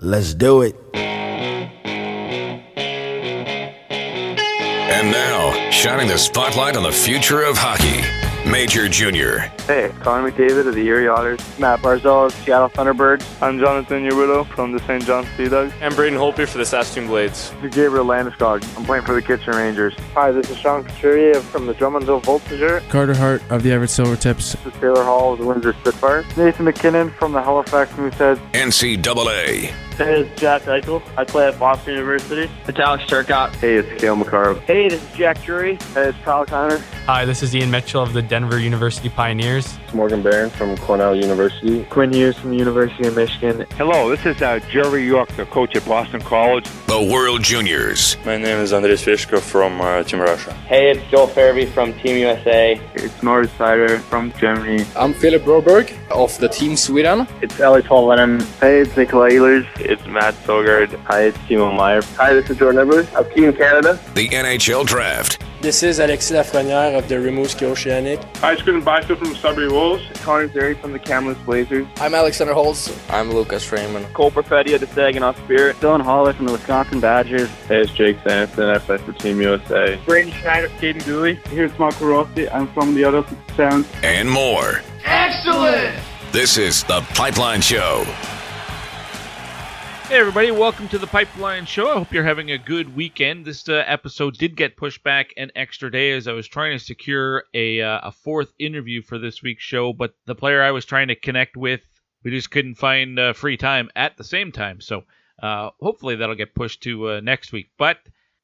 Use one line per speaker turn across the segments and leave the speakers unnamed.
Let's do it.
And now, shining the spotlight on the future of hockey, Major Junior.
Hey, Connor McDavid of the Erie Otters.
Matt Barzal of Seattle Thunderbirds.
I'm Jonathan Huberdeau from the St. John Sea Dogs.
I'm Braden Holtby for the Saskatoon Blades.
This is Gabriel Landeskog. I'm playing for the Kitchener Rangers.
Hi, this is Sean Couturier from the Drummondville Voltigeur.
Carter Hart of the Everett Silvertips.
This is Taylor Hall of the Windsor Spitfires.
Nathan MacKinnon from the Halifax Mooseheads.
NCAA.
Hey, this is Jack Eichel. I play at Boston University.
It's Alex Turcotte.
Hey, it's Cale Makar.
Hey, this is Jack Drury.
Hey, it's Kyle Connor.
Hi, this is Ian Mitchell of the Denver University Pioneers.
It's Morgan Barron from Cornell University.
Quinn Hughes from the University of Michigan.
Hello, this is uh, Jerry York, the coach at Boston College.
The World Juniors.
My name is Andres Fishko from uh, Team Russia.
Hey, it's Joel Farabee from Team USA.
It's Moritz Seider from Germany.
I'm Philip Broberg of the Team Sweden.
It's Eeli Tolvanen.
Hey, it's Nikolai Ehlers.
It's Matt Sogaard.
Hi, it's Timo Meier.
Hi, this is Jordan Edwards of Team Canada.
The NHL Draft.
This is Alexis Lafreniere of the Rimouski Oceanic.
Hi, it's Quinton Byfield from Sudbury Wolves.
Connor Zary from the Kamloops Blazers.
I'm Alexander Holtz.
I'm Lucas Freeman.
Cole Perfetti of the Saginaw Spirit.
Dylan Holler from the Wisconsin Badgers.
Hey, it's Jake Sanson. I play for Team USA.
Braden Schneider, Caden Dooley.
Here's Marco Rossi. I'm from the other Sound.
And more.
Excellent!
This is The Pipeline Show.
Hey, everybody, welcome to the Pipeline Show. I hope you're having a good weekend. This uh, episode did get pushed back an extra day as I was trying to secure a, uh, a fourth interview for this week's show, but the player I was trying to connect with, we just couldn't find uh, free time at the same time. So uh, hopefully that'll get pushed to uh, next week. But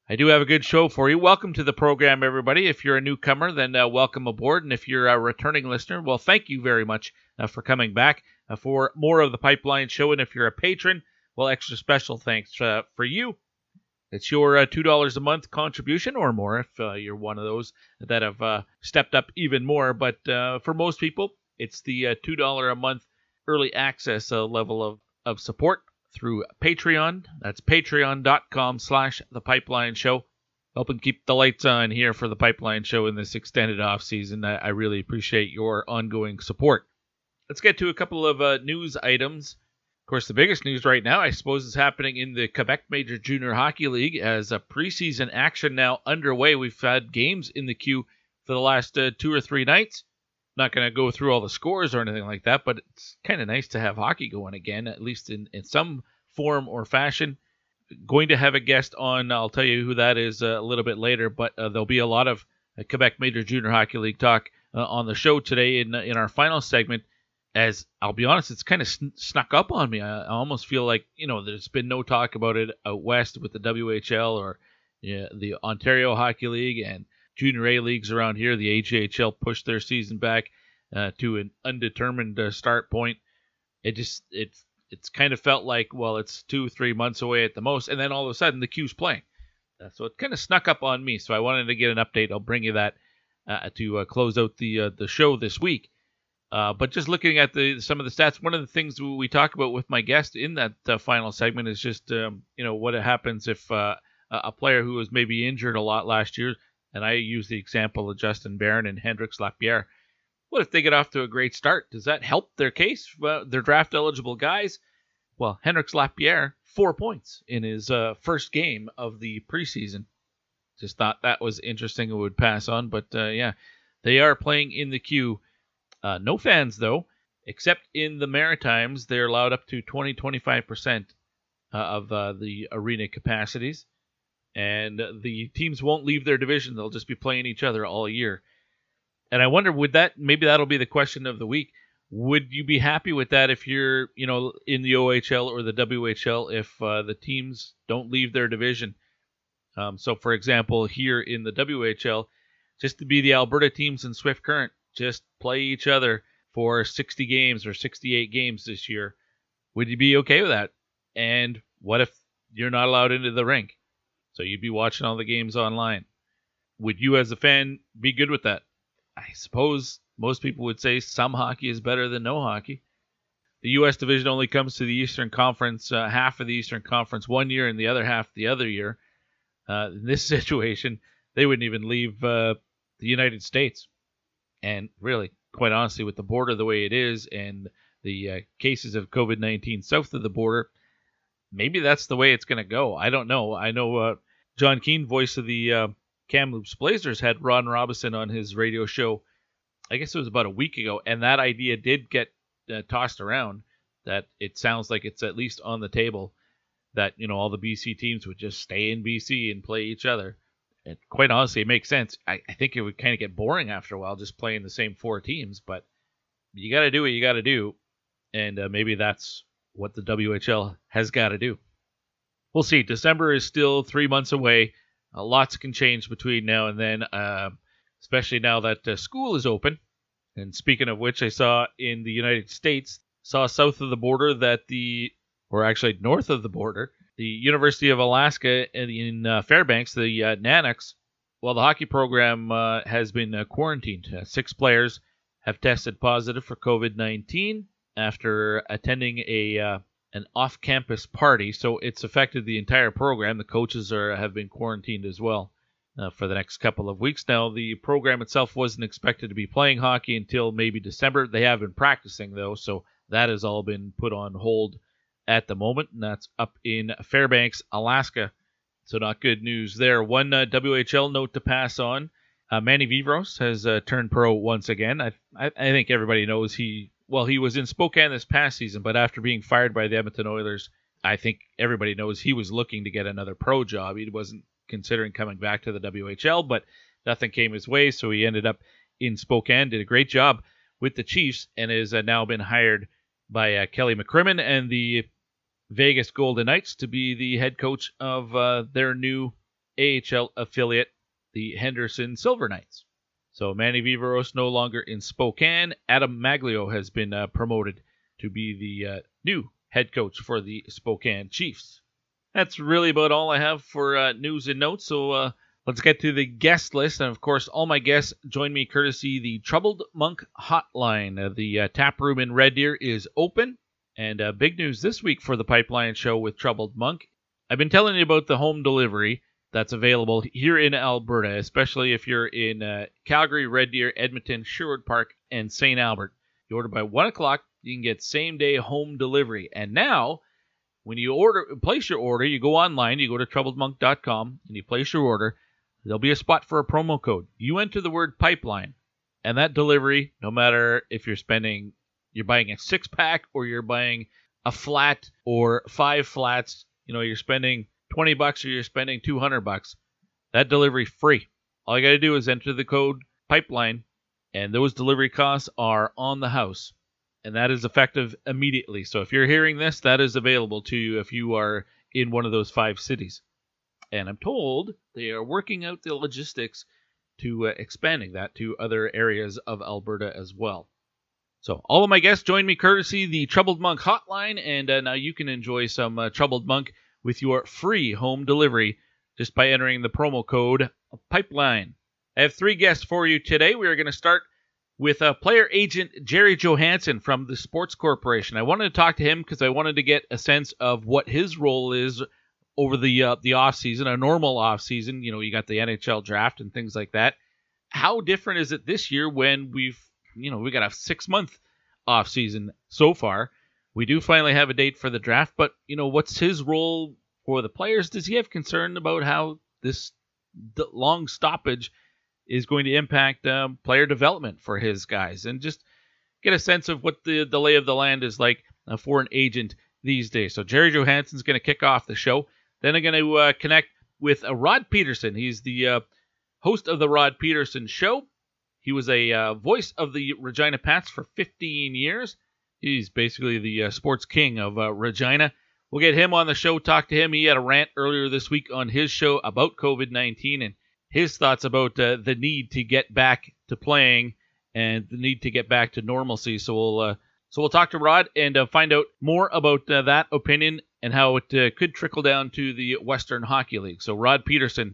I do have a good show for you. Welcome to the program, everybody. If you're a newcomer, then uh, welcome aboard. And if you're a returning listener, well, thank you very much for coming back for more of the Pipeline Show. And if you're a patron, well, extra special thanks uh, for you. It's your uh, $2 a month contribution or more if uh, you're one of those that have uh, stepped up even more. But uh, for most people, it's the uh, $2 a month early access level of, of support through Patreon. That's patreon.com slash the pipeline show. Helping keep the lights on here for the pipeline show in this extended off season. I, I really appreciate your ongoing support. Let's get to a couple of news items. Of course, the biggest news right now, I suppose, is happening in the Quebec Major Junior Hockey League as a preseason action now underway. We've had games in the Q for the last uh, two or three nights. Not going to go through all the scores or anything like that, but it's kind of nice to have hockey going again, at least in, in some form or fashion. Going to have a guest on, I'll tell you who that is uh, a little bit later, but uh, there'll be a lot of uh, Quebec Major Junior Hockey League talk uh, on the show today in, in our final segment as I'll be honest, it's kind of sn- snuck up on me. I, I, almost feel like you know there's been no talk about it out west with the WHL or yeah, the Ontario Hockey League and Junior A leagues around here. The AJHL pushed their season back uh, to an undetermined uh, start point. It just it's it's kind of felt like well it's two three months away at the most, and then all of a sudden the Q's playing. Uh, so it kind of snuck up on me. So I wanted to get an update. I'll bring you that uh, to uh, close out the uh, the show this week. Uh, but just looking at the some of the stats, one of the things we talk about with my guest in that uh, final segment is just um, you know what happens if uh, a player who was maybe injured a lot last year, and I use the example of Justin Barron and Hendrix Lapierre. What if they get off to a great start? Does that help their case? Well, they're draft eligible guys. Well, Hendrix Lapierre four points in his uh, first game of the preseason. Just thought that was interesting. It would pass on, but uh, yeah, they are playing in the Q uh, no fans, though, except in the Maritimes. They're allowed up to 20 25% uh, of uh, the arena capacities. And the teams won't leave their division. They'll just be playing each other all year. And I wonder, would that, maybe that'll be the question of the week. Would you be happy with that if you're, you know, in the OHL or the WHL if uh, the teams don't leave their division? Um, so, for example, here in the WHL, just to be the Alberta teams in Swift Current, just play each other for 60 games or 68 games this year. Would you be okay with that? And what if you're not allowed into the rink? So you'd be watching all the games online. Would you, as a fan, be good with that? I suppose most people would say some hockey is better than no hockey. The U.S. division only comes to the Eastern Conference, uh, half of the Eastern Conference one year and the other half the other year. Uh, in this situation, they wouldn't even leave uh, the United States. And really, quite honestly, with the border the way it is and the uh, cases of COVID 19 south of the border, maybe that's the way it's going to go. I don't know. I know uh, John Keane, voice of the uh, Kamloops Blazers, had Ron Robison on his radio show. I guess it was about a week ago, and that idea did get uh, tossed around. That it sounds like it's at least on the table that you know all the BC teams would just stay in BC and play each other. And quite honestly, it makes sense. I, I think it would kind of get boring after a while just playing the same four teams, but you got to do what you got to do, and uh, maybe that's what the WHL has got to do. We'll see. December is still three months away. Uh, lots can change between now and then, uh, especially now that uh, school is open. And speaking of which, I saw in the United States, saw south of the border that the, or actually north of the border, the University of Alaska in uh, Fairbanks, the uh, well, the hockey program uh, has been uh, quarantined. Uh, six players have tested positive for COVID 19 after attending a uh, an off-campus party, so it's affected the entire program. The coaches are have been quarantined as well for the next couple of weeks. Now, the program itself wasn't expected to be playing hockey until maybe December. They have been practicing though, so that has all been put on hold at the moment, and that's up in Fairbanks, Alaska. So not good news there. One uh, WHL note to pass on. Uh, Manny Viveiros has uh, turned pro once again. I, I, I think everybody knows he well he was in Spokane this past season, but after being fired by the Edmonton Oilers, I think everybody knows he was looking to get another pro job. He wasn't considering coming back to the WHL, but nothing came his way, so he ended up in Spokane. Did a great job with the Chiefs and has uh, now been hired by uh, Kelly McCrimmon and the Vegas Golden Knights to be the head coach of uh, their new AHL affiliate, the Henderson Silver Knights. So Manny Viveiros no longer in Spokane. Adam Maglio has been uh, promoted to be the uh, new head coach for the Spokane Chiefs. That's really about all I have for uh, news and notes. So uh, let's get to the guest list. And of course, all my guests join me courtesy the Troubled Monk Hotline. Uh, the tap room in Red Deer is open. And uh, big news this week for the Pipeline Show with Troubled Monk. I've been telling you about the home delivery that's available here in Alberta, especially if you're in uh, Calgary, Red Deer, Edmonton, Sherwood Park, and St. Albert. You order by 1 o'clock, you can get same day home delivery. And now, when you order, place your order, you go online, you go to troubledmonk.com, and you place your order. There'll be a spot for a promo code. You enter the word pipeline, and that delivery, no matter if you're spending you're buying a six pack or you're buying a flat or five flats, you know, you're spending 20 bucks or you're spending 200 bucks, that delivery free. All you got to do is enter the code pipeline and those delivery costs are on the house. And that is effective immediately. So if you're hearing this, that is available to you if you are in one of those five cities. And I'm told they are working out the logistics to uh, expanding that to other areas of Alberta as well. So all of my guests join me courtesy the Troubled Monk hotline, and uh, now you can enjoy some uh, Troubled Monk with your free home delivery just by entering the promo code Pipeline. I have three guests for you today. We are going to start with uh, player agent Gerry Johansson from the Sports Corporation. I wanted to talk to him because I wanted to get a sense of what his role is over the uh, the off season, a normal off season. You know, you got the NHL draft and things like that. How different is it this year when we've you know, we got a six month off season so far. We do finally have a date for the draft, but you know, what's his role for the players? Does he have concern about how this long stoppage is going to impact um, player development for his guys, and just get a sense of what the, the lay of the land is like uh, for an agent these days. So Gerry Johansson's going to kick off the show. Then I'm going to uh, connect with uh, Rod Pedersen. He's the uh, host of the Rod Pedersen Show. He was a uh, voice of the Regina Pats for 15 years. He's basically the uh, sports king of uh, Regina. We'll get him on the show, talk to him. He had a rant earlier this week on his show about COVID 19 and his thoughts about uh, the need to get back to playing and the need to get back to normalcy. So we'll uh, so we'll talk to Rod and uh, find out more about that opinion and how it could trickle down to the Western Hockey League. So Rod Pedersen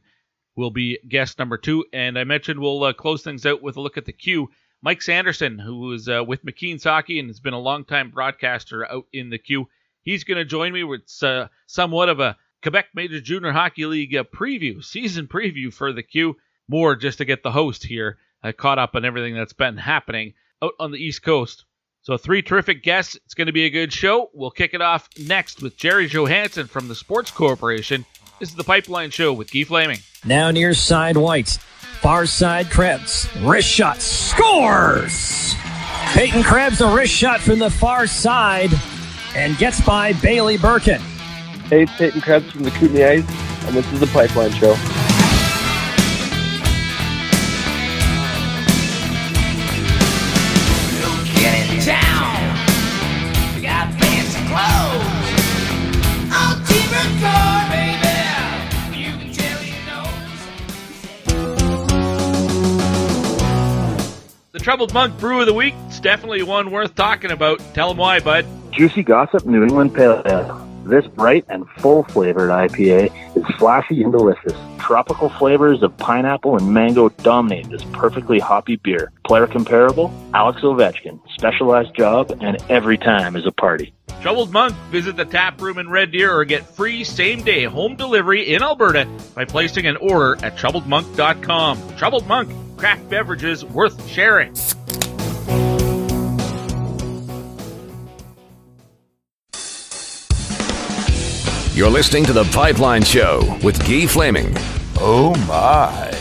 will be guest number two. And I mentioned we'll uh, close things out with a look at the Q. Mike Sanderson, who is uh, with McKeen's Hockey and has been a long-time broadcaster out in the Q, he's going to join me with uh, somewhat of a Quebec Major Junior Hockey League uh, preview, season preview for the Q. More just to get the host here uh, caught up on everything that's been happening out on the East Coast So, three terrific guests. It's going to be a good show. We'll kick it off next with Gerry Johansson from the Sports Corporation. This is the Pipeline Show with Guy Flaming.
Now near side whites. Far side Krebs. Wrist shot. Scores! Peyton Krebs, a wrist shot from the far side and gets by Bailey Brkin.
Hey, it's Peyton Krebs from the Kootenay Ice, and this is the Pipeline Show.
Troubled Monk Brew of the Week. It's definitely one worth talking about. Tell them why, bud.
Juicy Gossip New England Pale Ale. This bright and full flavored IPA is flashy and delicious. Tropical flavors of pineapple and mango dominate this perfectly hoppy beer. Player comparable, Alex Ovechkin. Specialized job, and every time is a party.
Troubled Monk. Visit the tap room in Red Deer or get free same day home delivery in Alberta by placing an order at troubledmonk.com. Troubled Monk. Craft beverages worth sharing.
You're listening to The Pipeline Show with Guy Flaming.
Oh, my.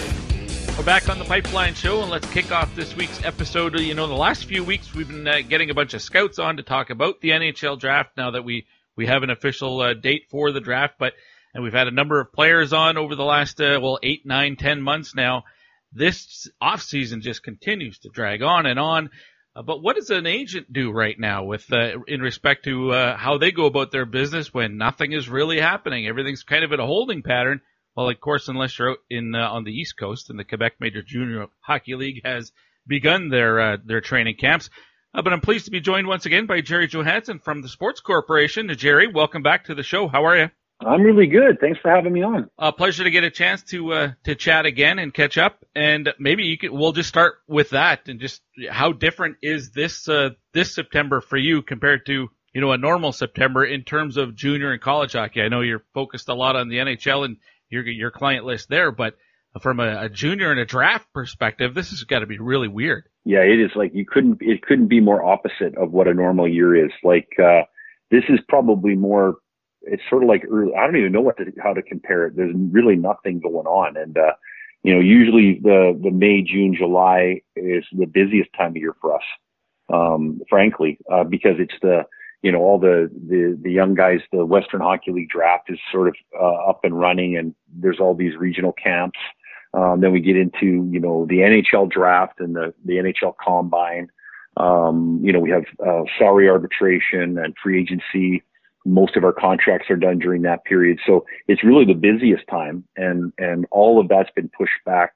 We're back on The Pipeline Show, and let's kick off this week's episode. You know, the last few weeks we've been uh, getting a bunch of scouts on to talk about the NHL draft now that we, we have an official uh, date for the draft, but and we've had a number of players on over the last, uh, well, eight, nine, ten months now. This off season just continues to drag on and on. Uh, but what does an agent do right now with uh, in respect to uh, how they go about their business when nothing is really happening? Everything's kind of in a holding pattern. Well, of course, unless you're out in uh, on the East Coast and the Quebec Major Junior Hockey League has begun their uh, their training camps. Uh, but I'm pleased to be joined once again by Gerry Johansson from the Sports Corporation. Gerry, welcome back to the show. How are you?
I'm really good. Thanks for having me on.
A pleasure to get a chance to uh, to chat again and catch up. And maybe you could, we'll just start with that and just how different is this uh, this September for you compared to you know a normal September in terms of junior and college hockey. I know you're focused a lot on the NHL and your your client list there, but from a, a junior and a draft perspective, this has got to be really weird.
Yeah, it is. Like you couldn't it couldn't be more opposite of what a normal year is. Like uh, this is probably more it's sort of like early, I don't even know what to, how to compare it. There's really nothing going on. And, uh, you know, usually the, the May, June, July is the busiest time of year for us. Um, frankly, uh, because it's the, you know, all the, the, the young guys, the Western Hockey League draft is sort of, uh, up and running and there's all these regional camps. Um, then we get into, you know, the NHL draft and the, the NHL combine. Um, you know, we have, uh, salary arbitration and free agency most of our contracts are done during that period. So it's really the busiest time and, and all of that's been pushed back,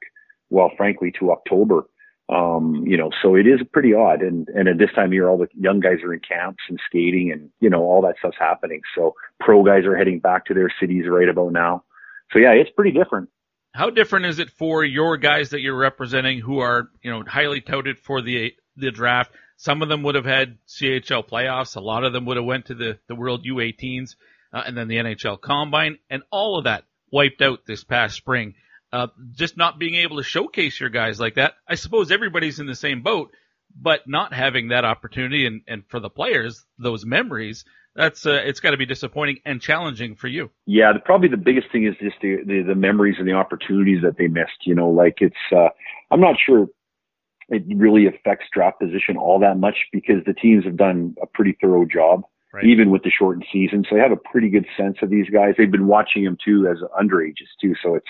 well, frankly, to October. Um, you know, so it is pretty odd. And, and at this time of year, all the young guys are in camps and skating and, you know, all that stuff's happening. So pro guys are heading back to their cities right about now. So yeah, it's pretty different.
How different is it for your guys that you're representing who are, you know, highly touted for the, the draft? Some of them would have had CHL playoffs. A lot of them would have went to the, the World U18s uh, and then the NHL Combine, and all of that wiped out this past spring. Uh, just not being able to showcase your guys like that. I suppose everybody's in the same boat, but not having that opportunity and, and for the players, those memories, that's uh, it's got to be disappointing and challenging for you.
Yeah, the, probably the biggest thing is just the, the, the memories and the opportunities that they missed. You know, like it's uh, I'm not sure it really affects draft position all that much because the teams have done a pretty thorough job, right. even with the shortened season. So they have a pretty good sense of these guys. They've been watching them too as underages too. So it's,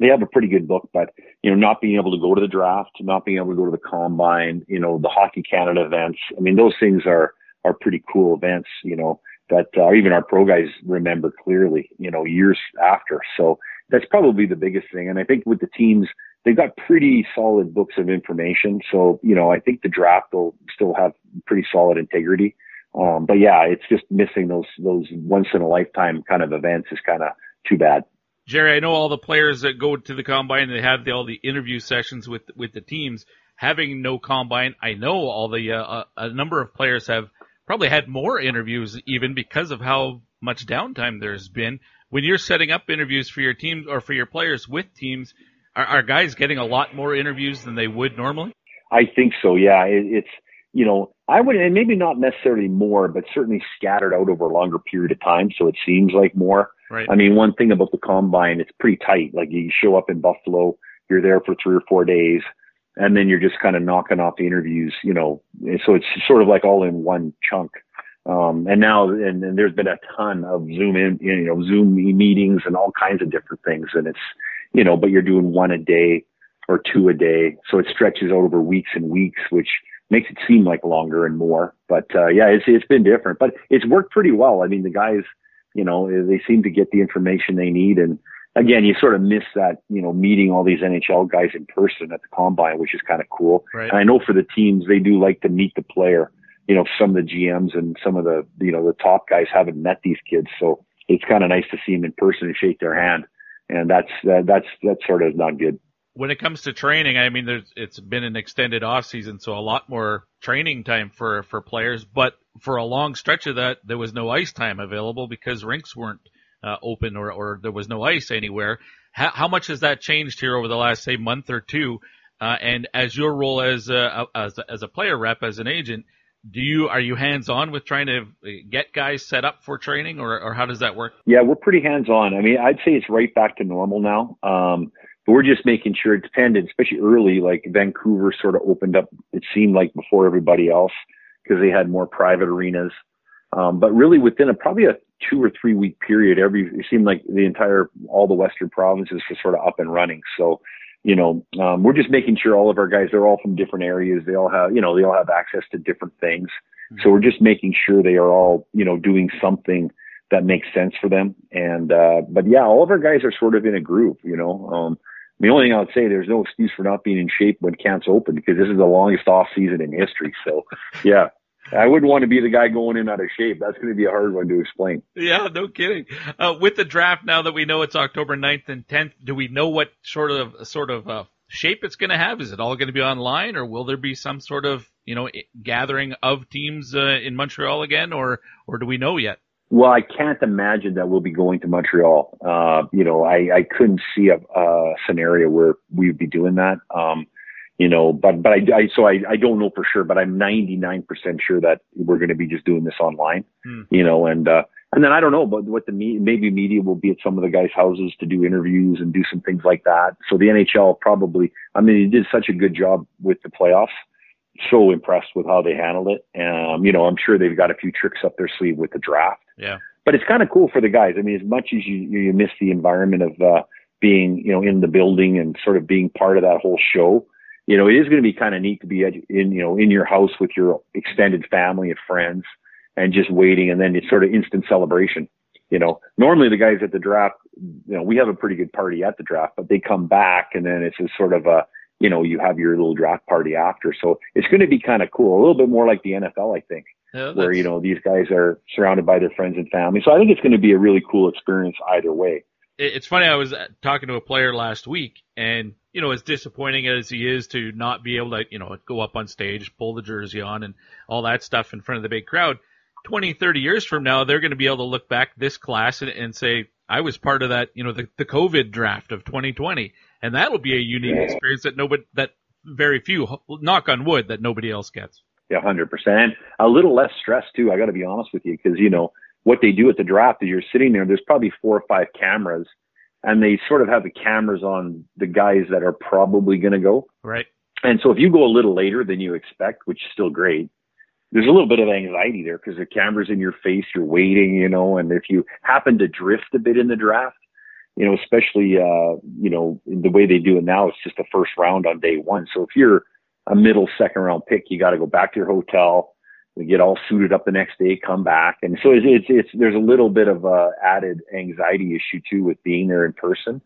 they have a pretty good book, but you know, not being able to go to the draft, not being able to go to the combine, you know, the Hockey Canada events. I mean, those things are, are pretty cool events, you know, that uh, even our pro guys remember clearly, you know, years after. So that's probably the biggest thing. And I think with the teams, they've got pretty solid books of information. So, you know, I think the draft will still have pretty solid integrity. Um, but yeah, it's just missing those, those once in a lifetime kind of events is kind of too bad.
Gerry, I know all the players that go to the combine, they have the, all the interview sessions with, with the teams. Having no combine, I know all the, uh, a number of players have probably had more interviews even because of how much downtime there's been. When you're setting up interviews for your teams or for your players with teams, are, are guys getting a lot more interviews than they would normally?
I think so. Yeah, it, it's you know I would, and maybe not necessarily more, but certainly scattered out over a longer period of time. So it seems like more.
Right.
I mean, one thing about the combine, it's pretty tight. Like you show up in Buffalo, you're there for three or four days, and then you're just kind of knocking off the interviews, you know. So it's sort of like all in one chunk. Um, and now, and, and there's been a ton of Zoom in, you know, Zoom meetings and all kinds of different things. And it's, you know, but you're doing one a day or two a day. So it stretches out over weeks and weeks, which makes it seem like longer and more. But, uh, yeah, it's, it's been different, but it's worked pretty well. I mean, the guys, you know, they seem to get the information they need. And again, you sort of miss that, you know, meeting all these NHL guys in person at the combine, which is kind of cool.
Right.
And I know for the teams, they do like to meet the player you know, some of the GMs and some of the, you know, the top guys haven't met these kids. So it's kind of nice to see them in person and shake their hand. And that's, that's, that's sort of not good.
When it comes to training, I mean, there's, it's been an extended off season, so a lot more training time for, for players. But for a long stretch of that, there was no ice time available because rinks weren't uh, open or, or there was no ice anywhere. How, how much has that changed here over the last, say, month or two? Uh, and as your role as a, as a, as a player rep, as an agent, do you are you hands on with trying to get guys set up for training or, or how does that work?
Yeah we're pretty hands on i mean i'd say it's right back to normal now. Um, but we're just making sure it depended especially early like vancouver sort of opened up it seemed like before everybody else because they had more private arenas. Um, but really within a probably a two or three week period every it seemed like the entire all the western provinces were sort of up and running. So you know, um, we're just making sure all of our guys, they're all from different areas. They all have, you know, they all have access to different things. Mm-hmm. So we're just making sure they are all, you know, doing something that makes sense for them. And, uh, but yeah, all of our guys are sort of in a groove, you know, um, the only thing I would say, there's no excuse for not being in shape when camps open because this is the longest off season in history. So yeah, I wouldn't want to be the guy going in out of shape. That's going to be a hard one to explain.
Yeah, no kidding. Uh, with the draft now that we know it's October 9th and 10th, do we know what sort of sort of uh, shape it's going to have? Is it all going to be online, or will there be some sort of you know gathering of teams uh, in Montreal again, or or do we know yet?
Well, I can't imagine that we'll be going to Montreal. Uh, you know, I, I couldn't see a, a scenario where we would be doing that. Um, you know, but, but I, I so I, I don't know for sure, but I'm 99% sure that we're going to be just doing this online,
hmm.
you know, and, uh, and then I don't know, but what the me- maybe media will be at some of the guys' houses to do interviews and do some things like that. So the NHL probably, I mean, he did such a good job with the playoffs. So impressed with how they handled it. Um, you know, I'm sure they've got a few tricks up their sleeve with the draft.
Yeah.
But it's kind of cool for the guys. I mean, as much as you you miss the environment of uh, being, you know, in the building and sort of being part of that whole show, you know, it is going to be kind of neat to be in, you know, in your house with your extended family and friends and just waiting. And then it's sort of instant celebration. You know, normally the guys at the draft, you know, we have a pretty good party at the draft, but they come back and then it's a sort of a, you know, you have your little draft party after. So it's going to be kind of cool. A little bit more like the NFL, I think,
yeah,
where, you know, these guys are surrounded by their friends and family. So I think it's going to be a really cool experience either way.
It's funny. I was talking to a player last week and you know, as disappointing as he is to not be able to, you know, go up on stage, pull the jersey on and all that stuff in front of the big crowd, 20, 30 years from now, they're going to be able to look back this class and, and say, I was part of that, you know, the, the COVID draft of 2020. And that'll be a unique experience that nobody, that very few, knock on wood, that nobody else gets.
Yeah, 100%. A little less stress too. I got to be honest with you because, you know, what they do at the draft is you're sitting there, there's probably four or five cameras and they sort of have the cameras on the guys that are probably going to go.
Right.
And so if you go a little later than you expect, which is still great, there's a little bit of anxiety there because the camera's in your face, you're waiting, you know, and if you happen to drift a bit in the draft, you know, especially, uh, you know, the way they do it now, it's just the first round on day one. So if you're a middle second round pick, you got to go back to your hotel, we get all suited up the next day, come back, and so it's it's, it's there's a little bit of a added anxiety issue too with being there in person.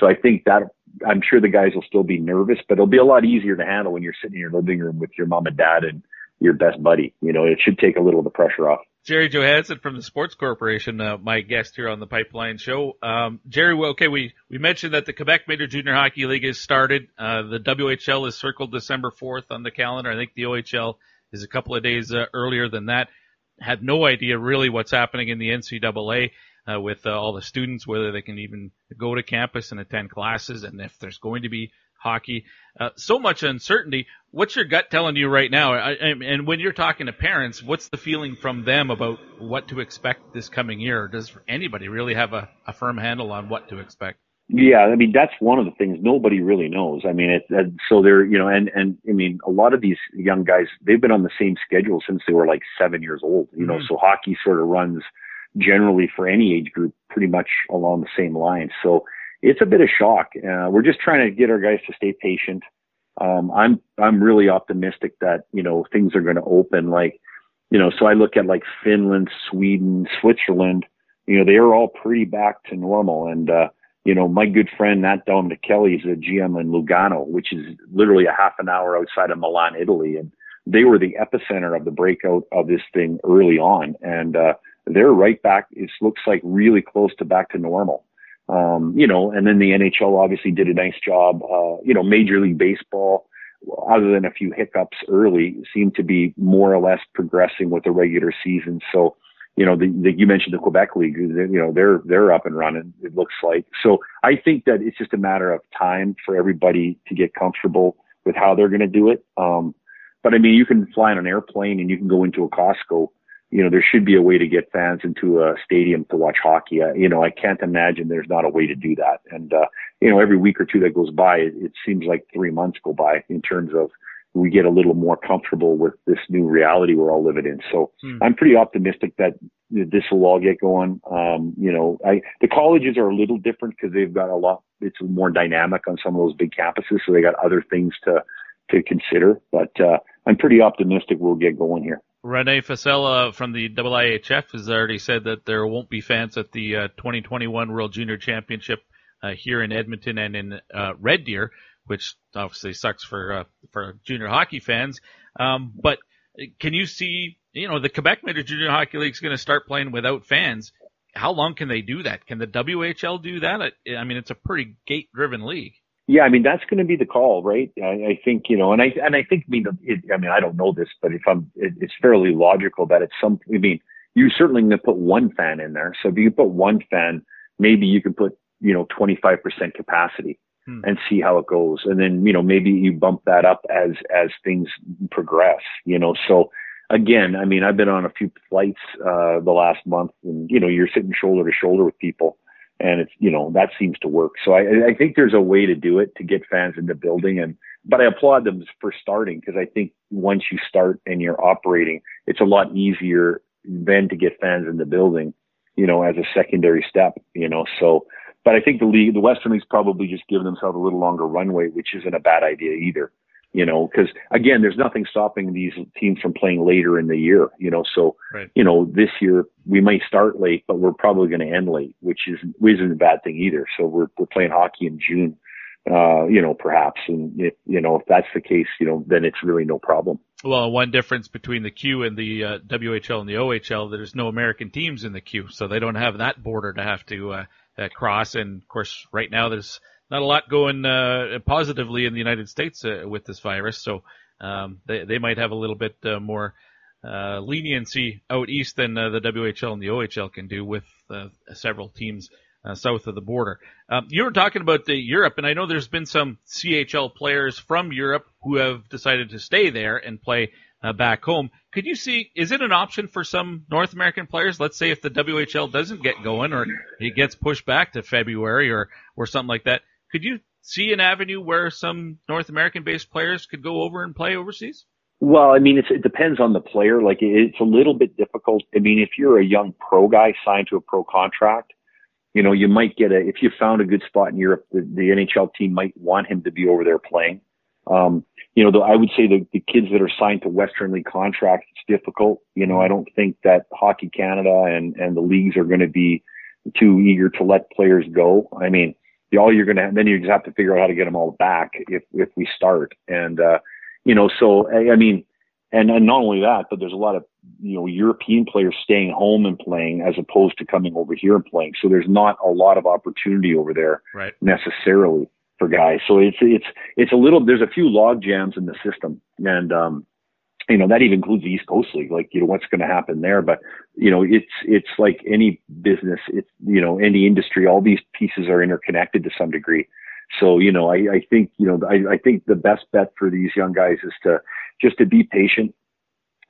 So I think that I'm sure the guys will still be nervous, but it'll be a lot easier to handle when you're sitting in your living room with your mom and dad and your best buddy. You know, it should take a little of the pressure off.
Gerry Johansson from the Sports Corporation, uh, my guest here on the Pipeline Show. Um, Gerry, okay, we, we mentioned that the Quebec Major Junior Hockey League has started. Uh, the WHL is circled December 4th on the calendar. I think the OHL is a couple of days uh, earlier than that. Had no idea really what's happening in the NCAA uh, with uh, all the students, whether they can even go to campus and attend classes, and if there's going to be hockey. Uh, so much uncertainty. What's your gut telling you right now? I, and when you're talking to parents, what's the feeling from them about what to expect this coming year? Does anybody really have a, a firm handle on what to expect?
Yeah, I mean that's one of the things nobody really knows. I mean, it, it, so they're you know, and and I mean a lot of these young guys they've been on the same schedule since they were like seven years old. You know, mm-hmm. so hockey sort of runs generally for any age group pretty much along the same lines. So it's a bit of shock. Uh, we're just trying to get our guys to stay patient. Um, I'm I'm really optimistic that you know things are going to open. Like you know, so I look at like Finland, Sweden, Switzerland. You know, they are all pretty back to normal. And uh, you know, my good friend Hnat Domenichelli is a GM in Lugano, which is literally a half an hour outside of Milan, Italy, and they were the epicenter of the breakout of this thing early on. And uh, they're right back. It looks like really close to back to normal. Um, you know, and then the NHL obviously did a nice job. Uh, you know, Major League Baseball, other than a few hiccups early, seemed to be more or less progressing with the regular season. So, you know, the, the, you mentioned the Quebec League. You know, they're they're up and running. It looks like. So I think that it's just a matter of time for everybody to get comfortable with how they're going to do it. Um, but I mean, you can fly on an airplane and you can go into a Costco you know, there should be a way to get fans into a stadium to watch hockey. Uh, you know, I can't imagine there's not a way to do that. And, uh, you know, every week or two that goes by, it, it seems like three months go by in terms of we get a little more comfortable with this new reality we're all living in. So hmm. I'm pretty optimistic that this will all get going. Um, you know, I, the colleges are a little different because they've got a lot, it's more dynamic on some of those big campuses. So they got other things to, to consider, but, uh, I'm pretty optimistic we'll get going here.
Rene Fasel from the IIHF has already said that there won't be fans at the uh, 2021 World Junior Championship uh, here in Edmonton and in uh, Red Deer, which obviously sucks for uh, for junior hockey fans. Um, but can you see, you know, the Quebec Major Junior Hockey League is going to start playing without fans. How long can they do that? Can the WHL do that? I mean, it's a pretty gate-driven league.
Yeah, I mean that's going to be the call, right? I, I think you know, and I and I think I mean, it, I mean, I don't know this, but if I'm, it, it's fairly logical that it's some. I mean, you certainly to put one fan in there. So if you put one fan, maybe you can put you know 25% capacity hmm. and see how it goes, and then you know maybe you bump that up as as things progress. You know, so again, I mean, I've been on a few flights uh, the last month, and you know, you're sitting shoulder to shoulder with people and it's you know that seems to work. So I, I think there's a way to do it to get fans in the building, and but I applaud them for starting because I think once you start and you're operating, it's a lot easier then to get fans in the building, you know, as a secondary step, you know. So, but I think the league, the Western League's probably just giving themselves a little longer runway, which isn't a bad idea either you know, because again, there's nothing stopping these teams from playing later in the year, you know. So, right. you know, this year we might start late, but we're probably going to end late, which is isn't a bad thing either. So we're we're playing hockey in June, uh, you know, perhaps, and if you know if that's the case, you know, then it's really no problem.
Well, one difference between the Q and the uh, WHL and the OHL, there's no American teams in the Q, so they don't have that border to have to uh, uh, cross. And of course, right now there's not a lot going uh, positively in the United States uh, with this virus, so um, they they might have a little bit more uh, leniency out east than uh, the WHL and the OHL can do with uh, several teams south of the border. Um, you were talking about the Europe, and I know there's been some CHL players from Europe who have decided to stay there and play Uh, back home. Could you see, is it an option for some North American players? Let's say if the WHL doesn't get going or it gets pushed back to February or, or something like that, could you see an avenue where some North American based players could go over and play overseas?
Well, I mean, it depends on the player. Like, it's a little bit difficult. I mean, if you're a young pro guy signed to a pro contract, you know, you might get a, if you found a good spot in Europe, the, the NHL team might want him to be over there playing. Um, you know, the, I would say the, the kids that are signed to Western League contracts, it's difficult. You know, I don't think that Hockey Canada and, and the leagues are going to be too eager to let players go. I mean, all you're going to, then you just have to figure out how to get them all back if, if we start. And, uh, you know, so, I, I mean, and, and not only that, but there's a lot of, you know, European players staying home and playing as opposed to coming over here and playing. So there's not a lot of opportunity over there
right.
necessarily for guys. So it's, it's, it's a little, there's a few log jams in the system. And, um, you know, that even includes the East Coast League, like, you know, what's going to happen there. But, you know, it's, it's like any business, it's, you know, any industry, all these pieces are interconnected to some degree. So, you know, I, I think, you know, I, I think the best bet for these young guys is to just to be patient,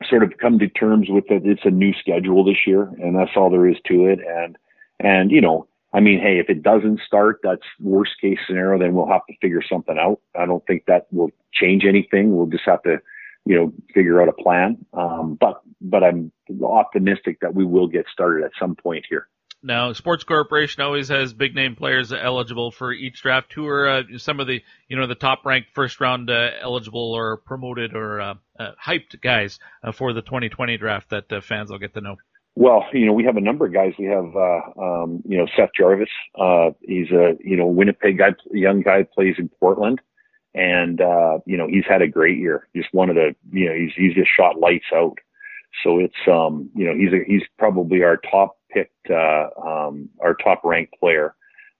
sort of come to terms with that it's a new schedule this year and that's all there is to it. And, and, you know, I mean, hey, if it doesn't start, that's worst case scenario, then we'll have to figure something out. I don't think that will change anything. We'll just have to, you know, figure out a plan. Um, but, but I'm optimistic that we will get started at some point here.
Now, Sports Corporation always has big name players eligible for each draft. Who are uh, some of the you know the top ranked first round uh, eligible or promoted or uh, uh hyped guys uh, for the 2020 draft that uh, fans will get to know?
Well, you know, we have a number of guys. We have, uh, um, you know, Seth Jarvis. Uh, he's a, you know, Winnipeg guy, young guy, plays in Portland, and uh, you know, he's had a great year. Just one of the, you know, he's he's just shot lights out. So it's, um, you know, he's a, he's probably our top picked uh, um, our top ranked player.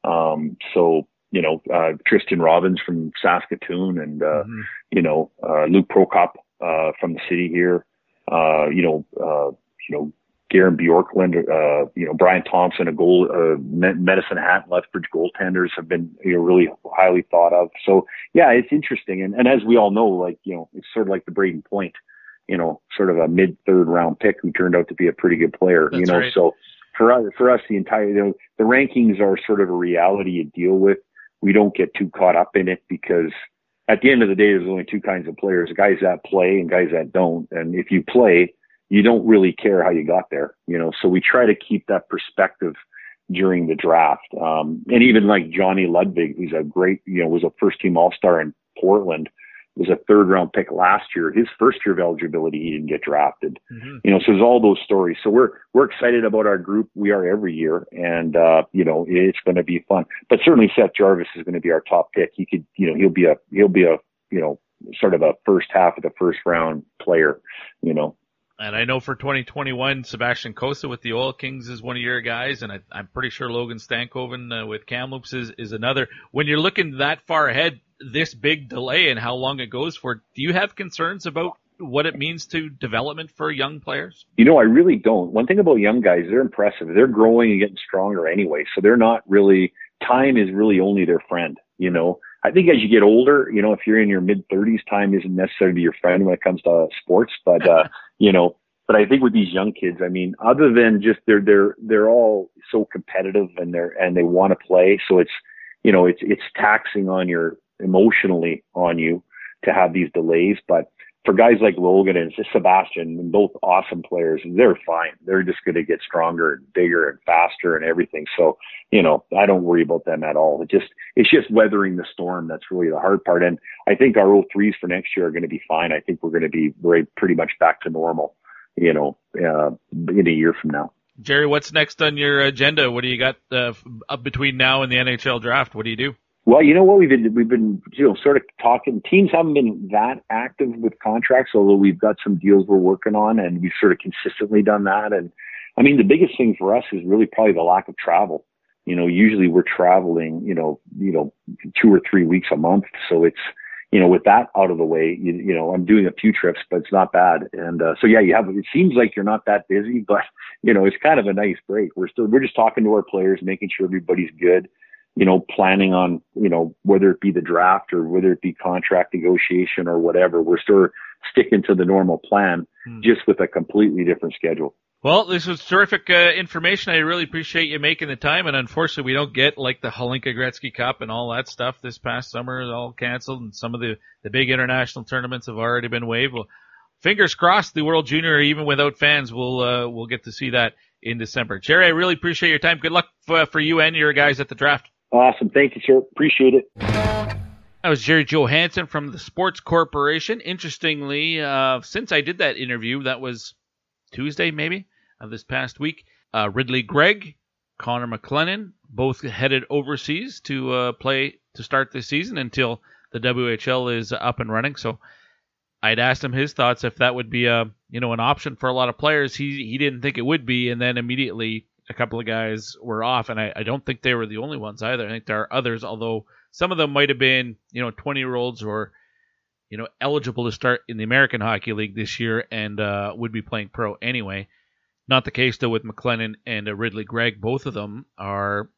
Um, so you know uh, Tristen Robins from Saskatoon, and uh, mm-hmm. you know uh, Luke Prokop uh, from the city here. Uh, you know uh, you know Garin Bjorklund, uh, you know Brian Thompson, a goal uh, Medicine Hat, Lethbridge goaltenders have been you know really highly thought of. So yeah, it's interesting, and, and as we all know, like you know it's sort of like the Brayden Point you know, sort of a mid third round pick who turned out to be a pretty good player,
That's
you know,
right.
so for us, for us, the entire, you know, the rankings are sort of a reality you deal with. We don't get too caught up in it because at the end of the day, there's only two kinds of players, guys that play and guys that don't. And if you play, you don't really care how you got there, you know, so we try to keep that perspective during the draft. Um, and even like Johnny Ludvig, who's a great, you know, was a first team all star in Portland was a third round pick last year. His first year of eligibility, he didn't get drafted. Mm-hmm. You know, so there's all those stories. So we're we're excited about our group. We are every year, and uh, you know, it's going to be fun. But certainly, Seth Jarvis is going to be our top pick. He could, you know, he'll be a he'll be a you know sort of a first half of the first round player. You know.
And I know for 2021, Sebastian Cossa with the Oil Kings is one of your guys, and I, am pretty sure Logan Stankoven uh, with Kamloops is, is another. When you're looking that far ahead, this big delay and how long it goes for, do you have concerns about what it means to development for young players?
You know, I really don't. One thing about young guys, they're impressive. They're growing and getting stronger anyway. So they're not really, time is really only their friend, you know. I think as you get older, you know, if you're in your mid 30s, time isn't necessarily your friend when it comes to sports. But, uh, you know, but I think with these young kids, I mean, other than just they're they're they're all so competitive and they're and they want to play, so it's you know it's it's taxing on your emotionally on you to have these delays. But for guys like Logan and Sebastian, both awesome players, they're fine. They're just going to get stronger and bigger and faster and everything. So, you know, I don't worry about them at all. It just, it's just weathering the storm. That's really the hard part. And I think our old threes for next year are going to be fine. I think we're going to be right, pretty much back to normal, you know, uh, in a year from now.
Gerry, what's next on your agenda? What do you got uh, up between now and the NHL draft? What do you do?
Well, you know what we've been we've been you know sort of talking. Teams haven't been that active with contracts, although we've got some deals we're working on, and we've sort of consistently done that. And I mean, the biggest thing for us is really probably the lack of travel. You know, usually we're traveling, you know, you know, two or three weeks a month, so it's you know, with that out of the way, you, you know, I'm doing a few trips, but it's not bad. And uh, so yeah, you have. It seems like you're not that busy, but you know, it's kind of a nice break. We're still we're just talking to our players, making sure everybody's good you know, planning on, you know, whether it be the draft or whether it be contract negotiation or whatever, we're still sticking to the normal plan, hmm. just with a completely different schedule.
Well, this was terrific uh, information. I really appreciate you making the time. And unfortunately, we don't get like the Hlinka Gretzky Cup and all that stuff this past summer is all canceled, and some of the the big international tournaments have already been waived. Well, fingers crossed, the World Junior, even without fans, we'll uh, we'll get to see that in December. Gerry, I really appreciate your time. Good luck for, for you and your guys at the draft.
Awesome. Thank you, sir. Appreciate it.
That was Gerry Johansson from the Sports Corporation. Interestingly, uh, since I did that interview, that was Tuesday maybe of this past week, uh, Ridly Greig, Connor McClennon, both headed overseas to uh, play to start this season until the WHL is up and running. So I'd asked him his thoughts if that would be a you know an option for a lot of players. He he didn't think it would be, and then immediately a couple of guys were off, and I, I don't think they were the only ones either. I think there are others, although some of them might have been, you know, 20 year olds or, you know, eligible to start in the American Hockey League this year and uh, would be playing pro anyway. Not the case though with McClennon and uh, Ridly Greig. Both of them are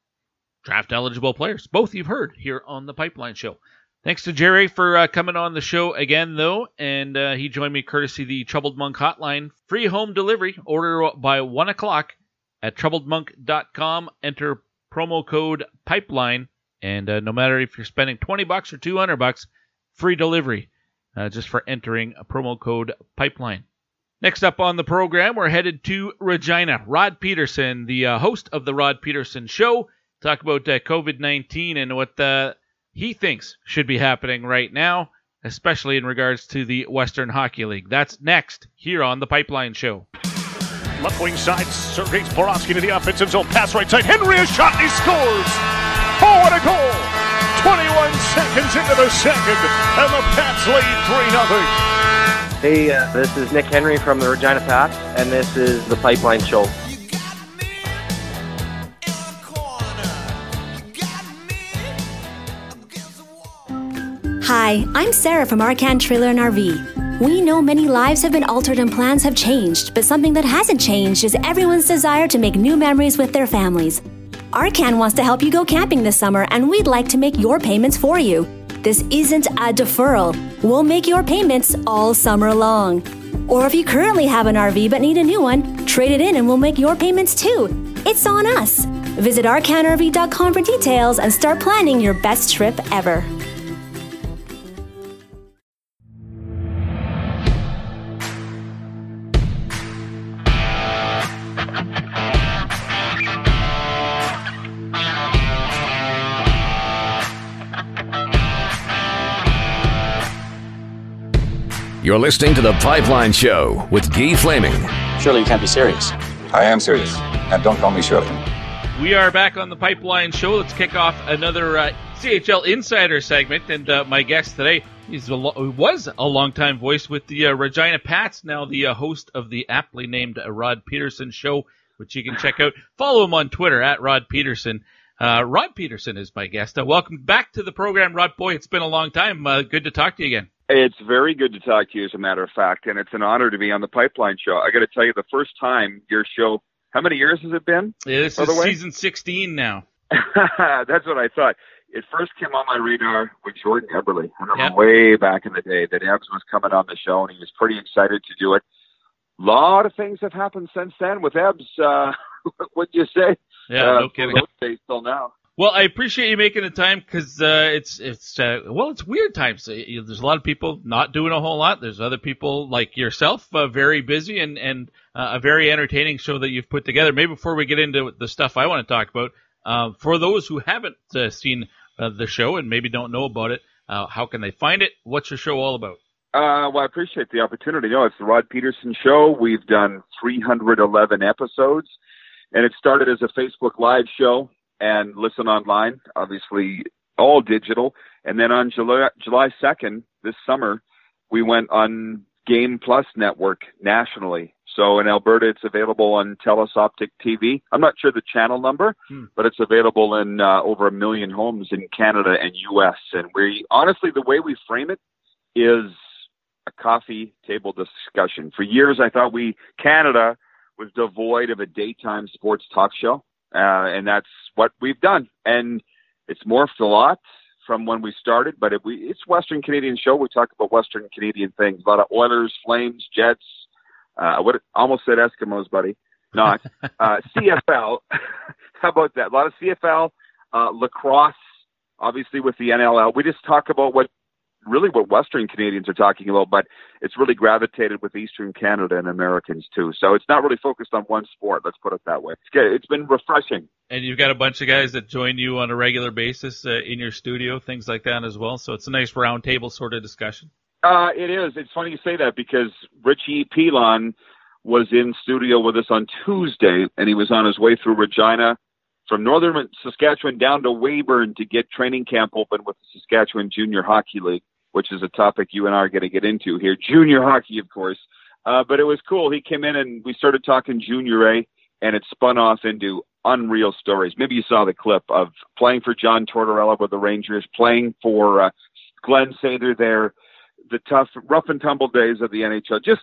draft eligible players. Both you've heard here on the Pipeline Show. Thanks to Gerry for uh, coming on the show again, though, and uh, he joined me courtesy the Troubled Monk hotline. Free home delivery. Order by 1 o'clock at troubledmonk.com. Enter promo code PIPELINE, and uh, no matter if you're spending 20 bucks or 200 bucks, free delivery uh, just for entering a promo code PIPELINE. Next up on the program, we're headed to Regina. Rod Pedersen, the uh, host of the Rod Pedersen Show, talk about uh, COVID 19 and what he thinks should be happening right now, especially in regards to the Western Hockey League. That's next here on the Pipeline Show.
Left wing side, Sergei Zborovskiy to the offensive zone. Pass right side. Henry has shot and he scores. Oh, what a goal! 21 seconds into the second, and the Pats lead 3 0.
Hey, uh, this is Nick Henry from the Regina Pats, and this is the Pipeline Show.
Hi, I'm Sarah from Arcan Trailer and RV. We know many lives have been altered and plans have changed, but something that hasn't changed is everyone's desire to make new memories with their families. Arcan wants to help you go camping this summer, and we'd like to make your payments for you. This isn't a deferral. We'll make your payments all summer long. Or if you currently have an RV but need a new one, trade it in and we'll make your payments too. It's on us. Visit arcanrv.com for details and start planning your best trip ever.
You're listening to The Pipeline Show with Guy Flaming.
Surely you can't be serious.
I am serious. And don't call me Shirley.
We are back on the Pipeline Show. Let's kick off another uh, CHL Insider segment. And uh, my guest today is a lo- was a longtime voice with the uh, Regina Pats, now the uh, host of the aptly named Rod Pedersen Show, which you can check out. Follow him on Twitter at Rod Pedersen. Uh, Rod Pedersen is my guest. Uh, welcome back to the program, Rod. Boy, it's been a long time. good to talk to you again.
It's very good to talk to you, as a matter of fact, and it's an honor to be on the Pipeline Show. I got to tell you, the first time your show, how many years has it been?
Yeah, this is season 16 now.
That's what I thought. It first came on my radar with Jordan Eberle. I remember yep. way back in the day that Ebbs was coming on the show, and he was pretty excited to do it. A lot of things have happened since then with Ebbs. Uh, what'd you say?
Yeah,
uh,
no kidding.
Those days till now.
Well, I appreciate you making the time because uh, it's it's uh, well, it's weird times. There's a lot of people not doing a whole lot. There's other people like yourself, uh, very busy and and uh, a very entertaining show that you've put together. Maybe before we get into the stuff I want to talk about, uh, for those who haven't uh, seen the show and maybe don't know about it, how can they find it? What's your show all about?
Uh, well, I appreciate the opportunity. No, it's the Rod Pedersen Show. We've done 311 episodes, and it started as a Facebook Live show and listen online, obviously all digital. And then on July, July 2nd, this summer, we went on Game Plus Network nationally. So in Alberta, it's available on Telus Optic TV. I'm not sure the channel number, hmm. but it's available in uh, over a million homes in Canada and U.S. And we honestly, the way we frame it is a coffee table discussion. For years, I thought we Canada was devoid of a daytime sports talk show. Uh, and that's what we've done. And it's morphed a lot from when we started, but we, it's Western Canadian show. We talk about Western Canadian things, a lot of Oilers, Flames, Jets. Uh, what almost said Eskimos, buddy. Not uh, CFL. How about that? A lot of CFL, uh, lacrosse, obviously with the NLL. We just talk about what really what Western Canadians are talking about, but it's really gravitated with Eastern Canada and Americans too. So it's not really focused on one sport. Let's put it that way. It's good. It's been refreshing.
And you've got a bunch of guys that join you on a regular basis uh, in your studio, things like that as well. So it's a nice roundtable sort of discussion.
Uh, it is. It's funny you say that because Richie Pilon was in studio with us on Tuesday, and he was on his way through Regina from northern Saskatchewan down to Weyburn to get training camp open with the Saskatchewan Junior Hockey League which is a topic you and I are going to get into here. Junior hockey, of course. Uh, but it was cool. He came in and we started talking junior A, and it spun off into unreal stories. Maybe you saw the clip of playing for John Tortorella with the Rangers, playing for uh, Glen Sather there, the tough, rough and tumble days of the NHL. Just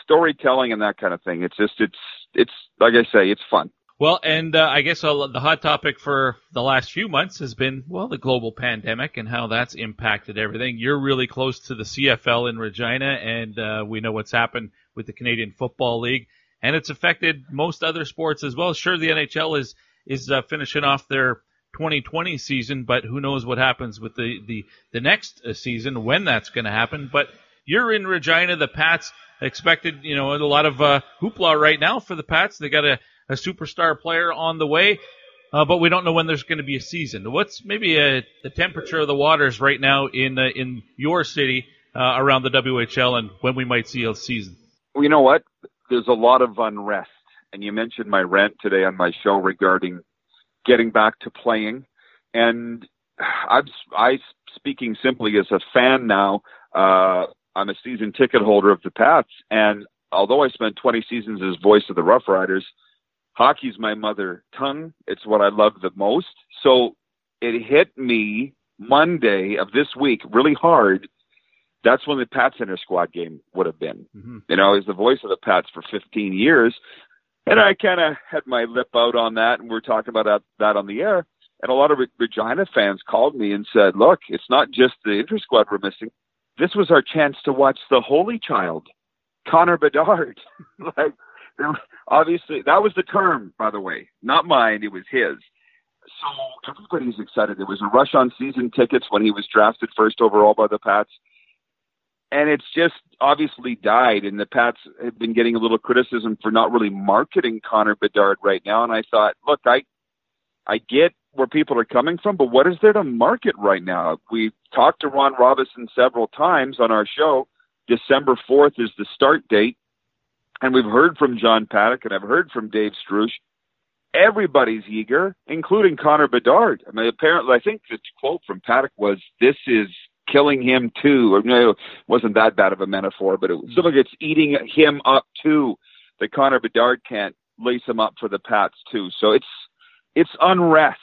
storytelling and that kind of thing. It's just, it's, it's like I say, it's fun.
Well, and uh, I guess uh, the hot topic for the last few months has been, well, the global pandemic and how that's impacted everything. You're really close to the CFL in Regina, and uh, we know what's happened with the Canadian Football League, and it's affected most other sports as well. Sure, the NHL is is uh, finishing off their 2020 season, but who knows what happens with the the the next uh, season when that's going to happen. But you're in Regina, the Pats expected, you know, a lot of uh, hoopla right now for the Pats. They got a a superstar player on the way, uh, but we don't know when there's going to be a season. What's maybe a, the temperature of the waters right now in uh, in your city uh, around the WHL, and when we might see a season?
Well, you know what? There's a lot of unrest, and you mentioned my rant today on my show regarding getting back to playing, and I'm I speaking simply as a fan now. Uh, I'm a season ticket holder of the Pats, and although I spent 20 seasons as voice of the Rough Riders, hockey's my mother tongue. It's what I love the most. So it hit me Monday of this week really hard. That's when the Pat Center squad game would have been. Mm-hmm. You know, I was the voice of the Pats for 15 years. And I kind of had my lip out on that, and we are talking about that, that on the air. And a lot of Regina fans called me and said, look, it's not just the inter squad we're missing. This was our chance to watch the Holy Child, Connor Bedard. like, obviously that was the term, by the way, not mine. It was his. So everybody's excited. There was a rush on season tickets when he was drafted first overall by the Pats, and it's just obviously died. And the Pats have been getting a little criticism for not really marketing Connor Bedard right now. And I thought, look, I I get where people are coming from, but what is there to market right now? We talked to Ron Robison several times on our show. December 4th is the start date. And we've heard from John Paddock and I've heard from Dave Struch. Everybody's eager, including Connor Bedard. I mean, apparently, I think the quote from Paddock was, "This is killing him too." Or no, it wasn't that bad of a metaphor, but it was something that's eating him up too. That Connor Bedard can't lace him up for the Pats too. So it's it's unrest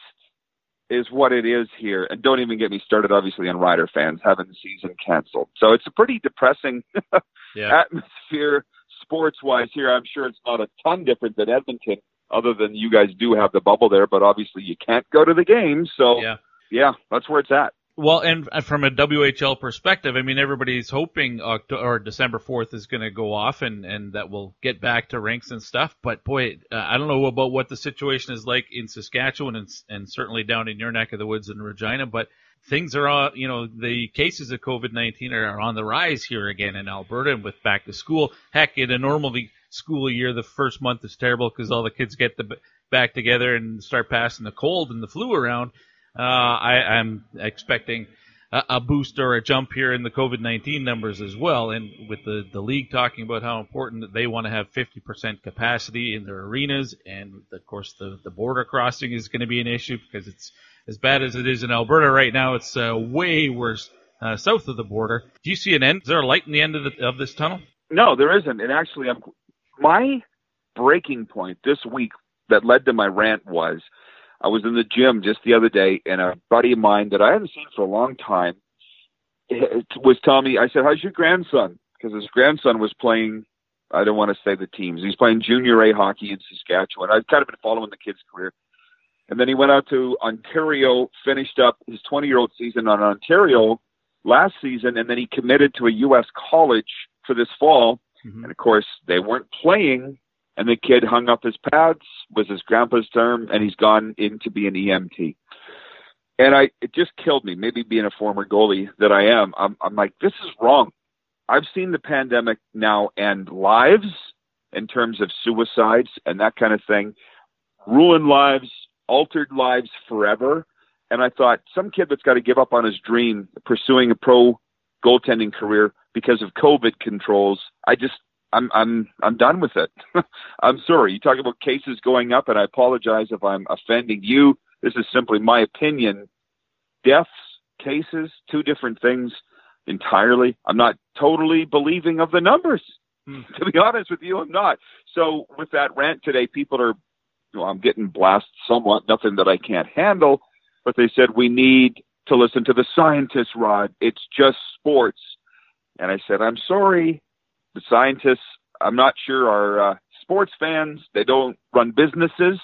is what it is here. And don't even get me started, obviously, on Rider fans having the season canceled. So it's a pretty depressing yeah. atmosphere sports wise here, I'm sure it's not a ton different than Edmonton, other than you guys do have the bubble there, but obviously you can't go to the games. So yeah, yeah that's where it's at.
Well, and from a WHL perspective, I mean, everybody's hoping October, or December 4th is going to go off and, and that we'll get back to rinks and stuff. But boy, uh, I don't know about what the situation is like in Saskatchewan and, and certainly down in your neck of the woods in Regina, but things are, uh, you know, the cases of COVID-19 are on the rise here again in Alberta and with back to school. Heck, in a normal school year, the first month is terrible because all the kids get the, back together and start passing the cold and the flu around. Uh, I, I'm expecting a, a boost or a jump here in the COVID-19 numbers as well. And with the, the league talking about how important that they want to have 50% capacity in their arenas. And of course, the, the border crossing is going to be an issue because it's, as bad as it is in Alberta right now, it's uh, way worse uh, south of the border. Do you see an end? Is there a light in the end of, the, of this tunnel?
No, there isn't. And actually, I'm, my breaking point this week that led to my rant was I was in the gym just the other day, and a buddy of mine that I haven't seen for a long time was telling me, I said, How's your grandson? Because his grandson was playing, I don't want to say the teams, he's playing junior A hockey in Saskatchewan. I've kind of been following the kid's career. And then he went out to Ontario, finished up his 20 year old season on Ontario last season, and then he committed to a U.S. college for this fall. Mm-hmm. And of course, they weren't playing, and the kid hung up his pads, was his grandpa's term, and he's gone in to be an EMT. And I, it just killed me. Maybe being a former goalie that I am, I'm, I'm like, this is wrong. I've seen the pandemic now end lives in terms of suicides and that kind of thing, ruin lives, altered lives forever. And I thought some kid that's got to give up on his dream pursuing a pro goaltending career because of COVID controls. I just I'm I'm I'm done with it. I'm sorry. You talk about cases going up, and I apologize if I'm offending you. This is simply my opinion. Deaths, cases, two different things entirely. I'm not totally believing of the numbers. Hmm. To be honest with you, I'm not. So with that rant today, people are well, I'm getting blasted somewhat, nothing that I can't handle, but they said we need to listen to the scientists, Rod. It's just sports. And I said, I'm sorry. The scientists, I'm not sure, are uh, sports fans. They don't run businesses.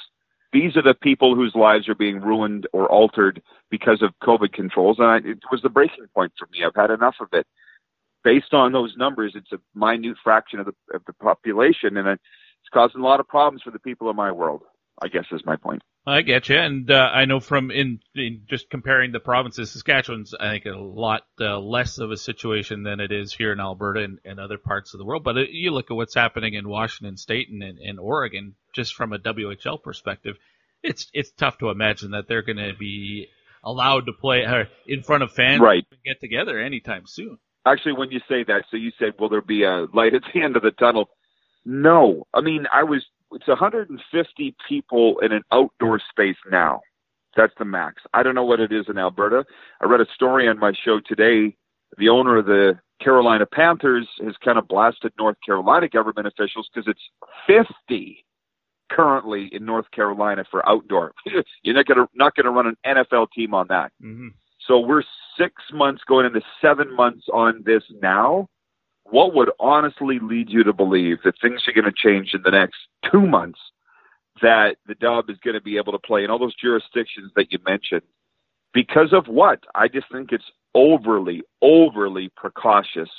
these are the people whose lives are being ruined or altered because of COVID controls. And I, it was the breaking point for me. I've had enough of it. Based on those numbers, it's a minute fraction of the, of the population, and it's causing a lot of problems for the people in my world. I guess is my point.
I get you, and uh, I know from in, in just comparing the provinces, Saskatchewan's I think a lot uh, less of a situation than it is here in Alberta and, and other parts of the world. But uh, you look at what's happening in Washington State and in Oregon, just from a WHL perspective, it's it's tough to imagine that they're going to be allowed to play uh, in front of fans
right.
and get together anytime soon.
Actually, when you say that, so you said, will there be a light at the end of the tunnel? No, I mean I was it's 150 people in an outdoor space now. That's the max. I don't know what it is in Alberta. I read a story on my show today. The owner of the Carolina Panthers has kind of blasted North Carolina government officials because it's 50 currently in North Carolina for outdoor. You're not going to not to run an NFL team on that.
Mm-hmm.
So we're six months going into seven months on this now what would honestly lead you to believe that things are going to change in the next two months that the dub is going to be able to play in all those jurisdictions that you mentioned? Because of what? I just think it's overly overly precautious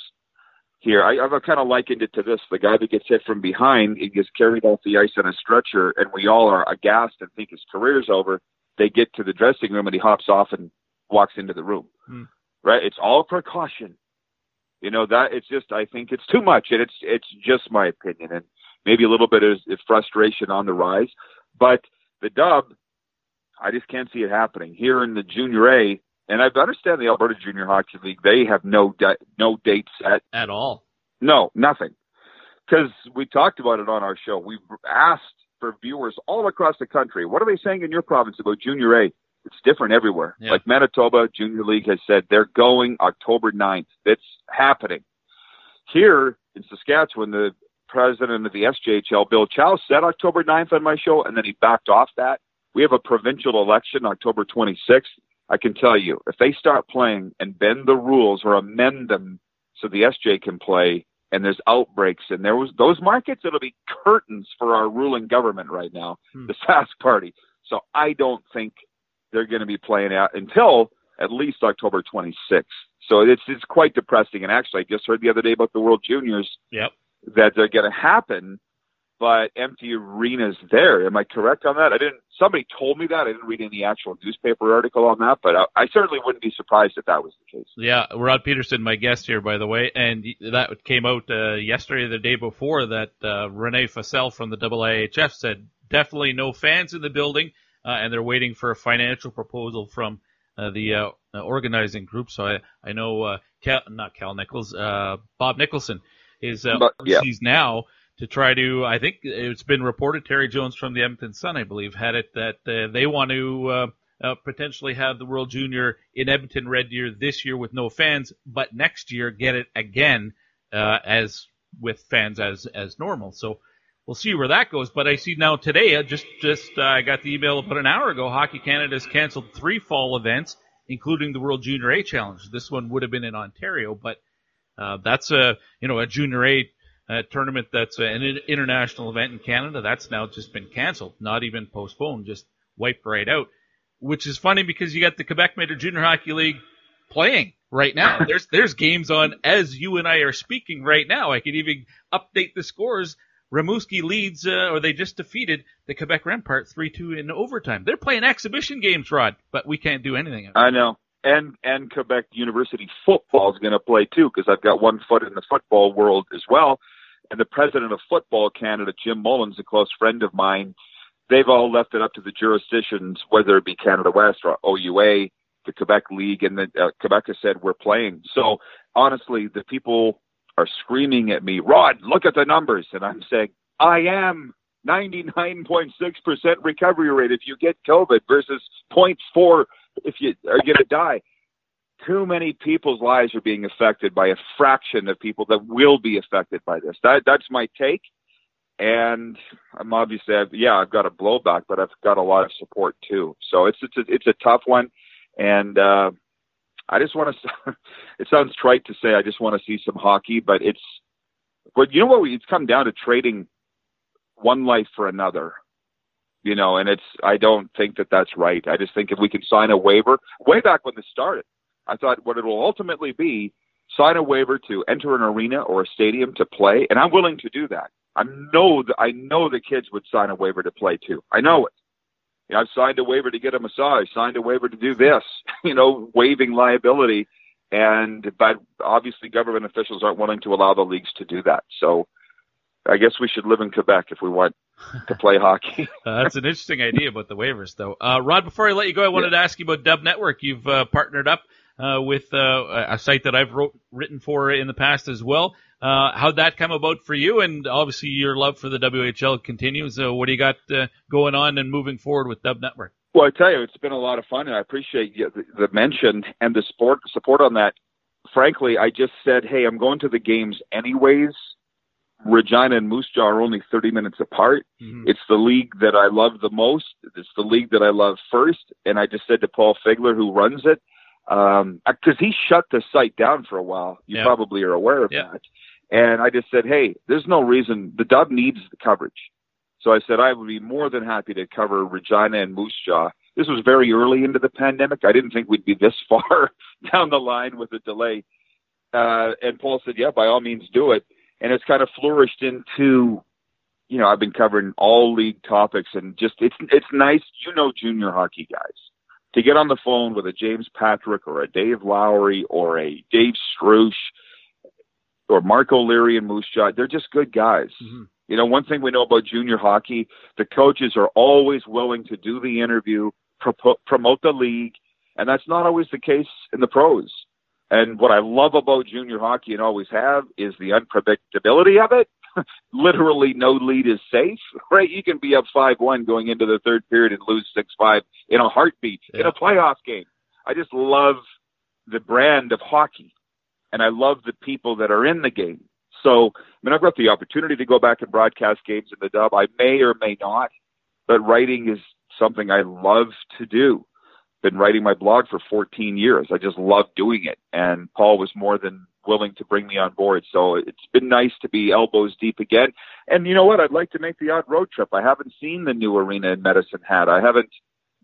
here. I, i've kind of likened it to this. The guy that gets hit from behind he gets carried off the ice on a stretcher and we all are aghast and think his career's over. They get to the dressing room and he hops off and walks into the room.
Hmm.
right? It's all precaution you know that it's just I think it's too much, and it's it's just my opinion, and maybe a little bit of frustration on the rise. But the dub, I just can't see it happening here in the Junior A. And I understand the Alberta Junior Hockey League; they have no de- no date set
at all.
No, nothing. Because we talked about it on our show. We've asked for viewers all across the country. What are they saying in your province about Junior A? It's different everywhere.
Yeah.
Like Manitoba Junior League has said they're going October 9th. It's happening. Here in Saskatchewan, the president of the SJHL, Bill Chow, said October 9th on my show, and then he backed off that. We have a provincial election October 26th. I can tell you, if they start playing and bend the rules or amend them so the SJ can play, and there's outbreaks, and there was those markets, it'll be curtains for our ruling government right now,
Hmm.
the Sask Party. So I don't think they're going to be playing out until at least October 26th. So it's it's quite depressing. And actually, I just heard the other day about the World Juniors
Yep.
that they're going to happen, but empty arenas there. Am I correct on that? I didn't. Somebody told me that. I didn't read any actual newspaper article on that, but I, I certainly wouldn't be surprised if that was the case.
Yeah, Rod Pedersen, my guest here, by the way, and that came out uh, yesterday, the day before, that uh, René Fasel from the IIHF said definitely no fans in the building, and they're waiting for a financial proposal from uh, the uh, uh, organizing group. So I, I know uh, Cal, not Cal Nichols, uh, Bob Nicholson is uh,
But- yeah.
now to try to. I think it's been reported. Terry Jones from the Edmonton Sun, I believe, had it that uh, they want to. Uh, uh, potentially have the World Junior in Edmonton Red Deer this year with no fans, but next year get it again uh, as with fans as as normal. So we'll see where that goes. But I see now today, uh, just just uh, I got the email about an hour ago. Hockey Canada has canceled three fall events, including the World Junior A Challenge. This one would have been in Ontario, but uh, that's a you know a Junior A uh, tournament that's an international event in Canada. That's now just been canceled, not even postponed, just wiped right out. Which is funny because you got the Quebec Major Junior Hockey League playing right now. There's there's games on as you and I are speaking right now. I could even update the scores. Rimouski leads, uh, or they just defeated the Quebec Rempart 3-2 in overtime. They're playing exhibition games, Rod, but we can't do anything.
I know. And and Quebec University football is going to play too because I've got one foot in the football world as well. And the president of Football Canada, Jim Mullins, a close friend of mine, they've all left it up to the jurisdictions, whether it be Canada West or OUA, the Quebec League, and the uh, Quebec has said we're playing. So honestly, the people are screaming at me, Rod, look at the numbers, and I'm saying I am 99.6% recovery rate if you get COVID versus 0.4 if you are going to die. Too many people's lives are being affected by a fraction of people that will be affected by this. That that's my take, and I'm obviously I've, yeah I've got a blowback, but I've got a lot of support too. So it's it's a, it's a tough one, and uh, I just want to. It sounds trite to say I just want to see some hockey, but it's but you know what? It's come down to trading one life for another. You know, and it's I don't think that that's right. I just think if we could sign a waiver, way back when this started, I thought what it will ultimately be sign a waiver to enter an arena or a stadium to play, and I'm willing to do that. I know that I know the kids would sign a waiver to play too. I know it. You know, I've signed a waiver to get a massage, signed a waiver to do this. You know, waiving liability, and but obviously government officials aren't willing to allow the leagues to do that. So I guess we should live in Quebec if we want to play hockey.
uh, that's an interesting idea about the waivers, though. Uh, Rod, before I let you go, I wanted yeah. to ask you about Dub Network. You've uh, partnered up uh, with uh, a site that I've wrote, written for in the past as well. Uh, how'd that come about for you? And obviously, your love for the WHL continues. Uh, what do you got uh, going on and moving forward with Dub Network?
Well, I tell you, it's been a lot of fun, and I appreciate the, the mention and the support support on that. Frankly, I just said, "Hey, I'm going to the games anyways." Regina and Moose Jaw are only 30 minutes apart. Mm-hmm. It's the league that I love the most. It's the league that I love first. And I just said to Paul Figler, who runs it, because um, he shut the site down for a while. You probably are aware of that. And I just said, hey, there's no reason. The Dub needs the coverage. So I said I would be more than happy to cover Regina and Moose Jaw. This was very early into the pandemic. I didn't think we'd be this far down the line with a delay. Uh, and Paul said, yeah, by all means do it and it's kind of flourished into you know I've been covering all league topics and just it's it's nice you know junior hockey guys to get on the phone with a James Patrick or a Dave Lowry or a Dave Struch or Mark O'Leary and Moose Jaw they're just good guys. Mm-hmm. You know, one thing we know about junior hockey, the coaches are always willing to do the interview, pro- promote the league, and that's not always the case in the pros. And what I love about junior hockey and always have is the unpredictability of it. Literally, no lead is safe, right? You can be up 5 1 going into the third period and lose 6 5 in a heartbeat yeah. in a playoff game. I just love the brand of hockey, and I love the people that are in the game. So, I mean, I've got the opportunity to go back and broadcast games in the dub. I may or may not, but writing is something I love to do been writing my blog for 14 years. I just love doing it. And Paul was more than willing to bring me on board. So it's been nice to be elbows deep again. And you know what? I'd like to make the odd road trip. I haven't seen the new arena in Medicine Hat. I haven't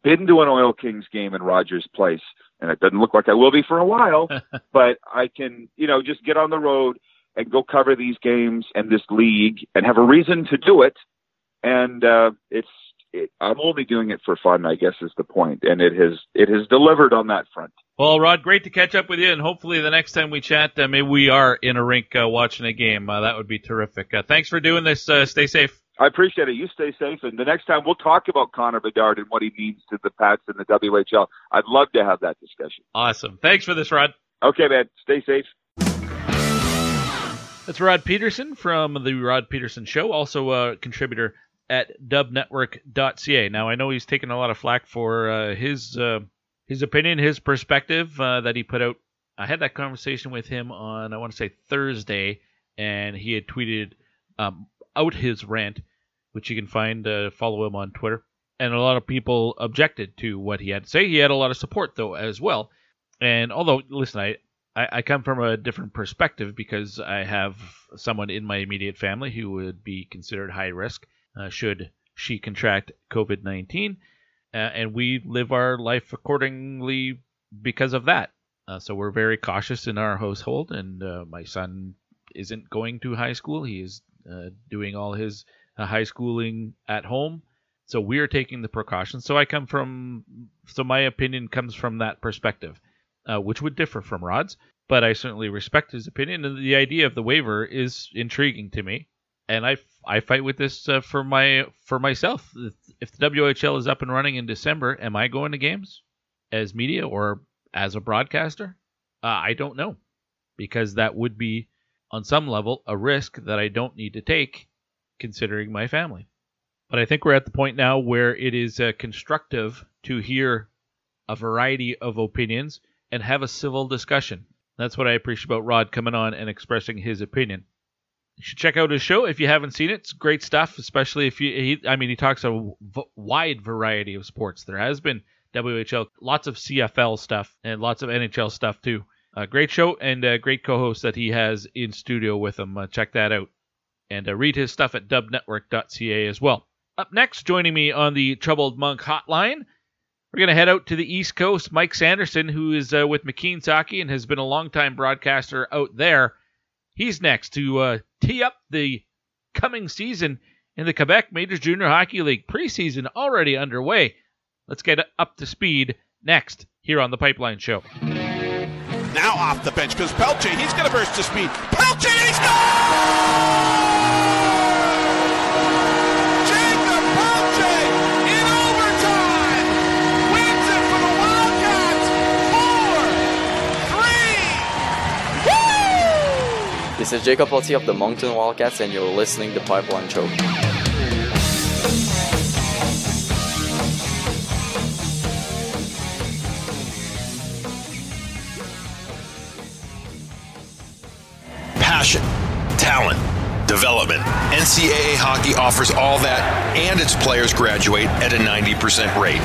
been to an Oil Kings game in Rogers Place. And it doesn't look like I will be for a while, but I can, you know, just get on the road and go cover these games and this league and have a reason to do it. And uh, it's it, I'm only doing it for fun, I guess is the point, and it has it has delivered on that front.
Well, Rod, great to catch up with you, and hopefully the next time we chat, uh, maybe we are in a rink uh, watching a game. Uh, that would be terrific. Uh, thanks for doing this. Uh, stay safe.
I appreciate it. You stay safe, and the next time we'll talk about Connor Bedard and what he means to the Pats and the WHL. I'd love to have that discussion.
Awesome. Thanks for this, Rod.
Okay, man. Stay safe.
That's Rod Pedersen from the Rod Pedersen Show, also a contributor at dubnetwork.ca. Now I know he's taken a lot of flack for uh, his uh, his opinion, his perspective uh, that he put out. I had that conversation with him on I want to say Thursday, and he had tweeted um, out his rant, which you can find uh, follow him on Twitter. And a lot of people objected to what he had to say. He had a lot of support though as well. And although listen, I I, come from a different perspective because I have someone in my immediate family who would be considered high risk uh, should she contract COVID 19. Uh, and we live our life accordingly because of that. Uh, so we're very cautious in our household, and uh, my son isn't going to high school. He is uh, doing all his uh, high schooling at home. So we're taking the precautions. So I come from, so my opinion comes from that perspective, which would differ from Rod's, but I certainly respect his opinion. And the idea of the waiver is intriguing to me and I, I fight with this uh, for my for myself. If the WHL is up and running in December, am I going to games as media or as a broadcaster? Uh, I don't know because that would be on some level a risk that I don't need to take considering my family. But I think we're at the point now where it is uh, constructive to hear a variety of opinions and have a civil discussion. That's what I appreciate about Rod coming on and expressing his opinion you should check out his show if you haven't seen it. It's great stuff, especially if you. He, I mean, he talks a v- wide variety of sports. There has been WHL, lots of CFL stuff, and lots of NHL stuff too. Uh, great show and a great co-host that he has in studio with him. Uh, check that out and uh, read his stuff at dubnetwork.ca as well. Up next, joining me on the Troubled Monk hotline, we're going to head out to the East Coast. Mike Sanderson, who is uh, with McKeen's Hockey and has been a longtime broadcaster out there, he's next to uh, tee up the coming season in the Quebec Major Junior Hockey League. Preseason already underway. Let's get up to speed next here on the Pipeline Show.
Now off the bench because Pelletier, he's going to burst to speed. Pelletier, he scores!
This is Jacob Pelletier of the Moncton Wildcats, and you're listening to Pipeline Show.
Passion, talent, development. NCAA hockey offers all that, and its players graduate at a 90% rate.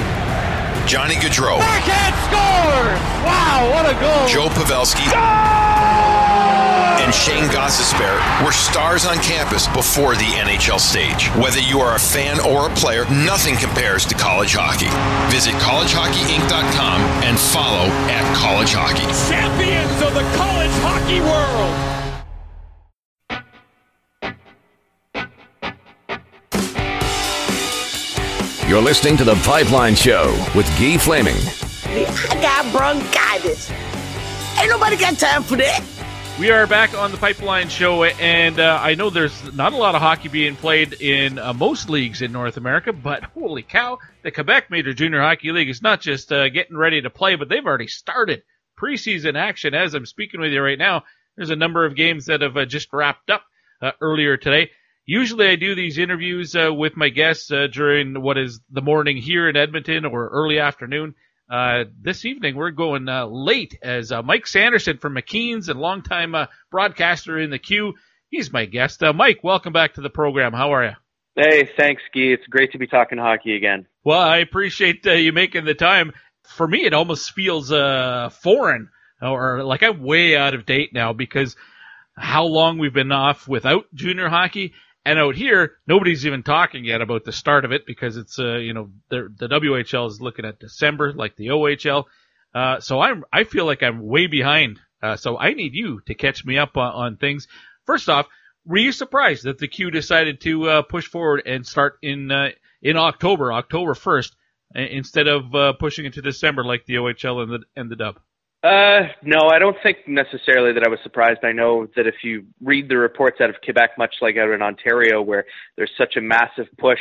Johnny Gaudreau.
Backhand score! Wow, what a goal!
Joe Pavelski. And Shane Gostisbehere were stars on campus before the NHL stage. Whether you are a fan or a player, nothing compares to college hockey. Visit collegehockeyinc.com and follow at college hockey.
Champions of the college hockey world!
You're listening to The Pipeline Show with Guy Flaming.
I got bronchitis. Ain't nobody got time for that.
We are back on the Pipeline Show, and uh, I know there's not a lot of hockey being played in uh, most leagues in North America, but holy cow, the Quebec Major Junior Hockey League is not just uh, getting ready to play, but they've already started preseason action as I'm speaking with you right now. There's a number of games that have uh, just wrapped up uh, earlier today. Usually I do these interviews uh, with my guests during what is the morning here in Edmonton or early afternoon. Uh, this evening we're going uh, late as uh, Mike Sanderson from McKeen's and longtime uh, broadcaster in the Q. He's my guest. Mike, welcome back to the program. How are you?
Hey, thanks, Guy. It's great to be talking hockey again.
Well, I appreciate you making the time. For me, it almost feels foreign or like I'm way out of date now because how long we've been off without junior hockey and out here, nobody's even talking yet about the start of it because it's, uh, you know, the, the WHL is looking at December like the OHL. Uh, so I'm, I feel like I'm way behind. Uh, so I need you to catch me up on, on things. First off, were you surprised that the Q decided to, uh, push forward and start in, uh, in October, October 1st, instead of, uh, pushing into December like the OHL and the, and the dub?
Uh, no, I don't think necessarily that I was surprised. I know that if you read the reports out of Quebec, much like out in Ontario, where there's such a massive push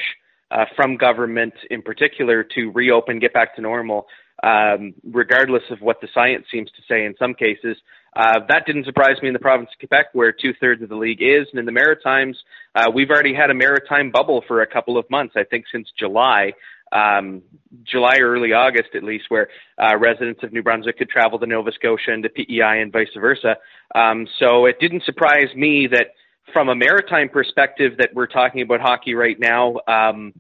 uh, from government in particular to reopen, get back to normal, um, regardless of what the science seems to say in some cases, uh, that didn't surprise me in the province of Quebec, where two thirds of the league is. And in the Maritimes, uh, we've already had a maritime bubble for a couple of months, I think since July um, July or early August at least, where uh, residents of New Brunswick could travel to Nova Scotia and to PEI and vice versa. Um, so it didn't surprise me that from a maritime perspective that we're talking about hockey right now, um,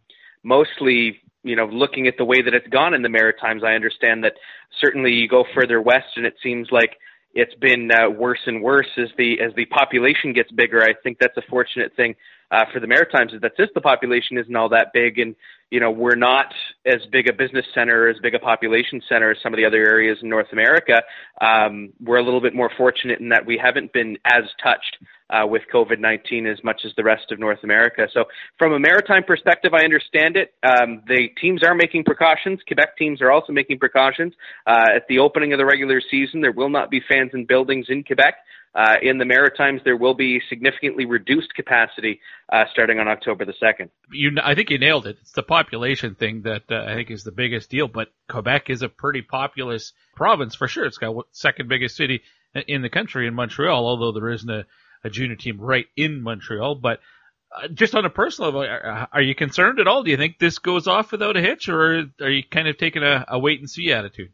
mostly you know, looking at the way that it's gone in the Maritimes, I understand that certainly you go further west and it seems like it's been uh, worse and worse as the as the population gets bigger. I think that's a fortunate thing uh, for the Maritimes is that since the population isn't all that big, and you know we're not as big a business center, as big a population center as some of the other areas in North America, um, we're a little bit more fortunate in that we haven't been as touched uh, with COVID 19 as much as the rest of North America. So, from a maritime perspective, I understand it. Um, the teams are making precautions. Quebec teams are also making precautions. Uh, at the opening of the regular season, there will not be fans in buildings in Quebec. Uh, in the Maritimes, there will be significantly reduced capacity uh, starting on October the 2nd.
You, I think you nailed it. It's the population thing that uh, I think is the biggest deal, but Quebec is a pretty populous province for sure. It's got second biggest city in the country in Montreal, although there isn't a, a junior team right in Montreal. But uh, just on a personal level, are, you concerned at all? Do you think this goes off without a hitch, or are you kind of taking a, a wait and see attitude?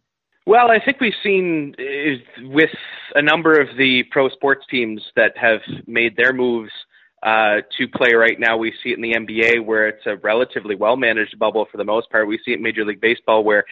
Well, I think we've seen with a number of the pro sports teams that have made their moves uh, to play right now. We see it in the NBA where it's a relatively well managed bubble for the most part. We see it in Major League Baseball where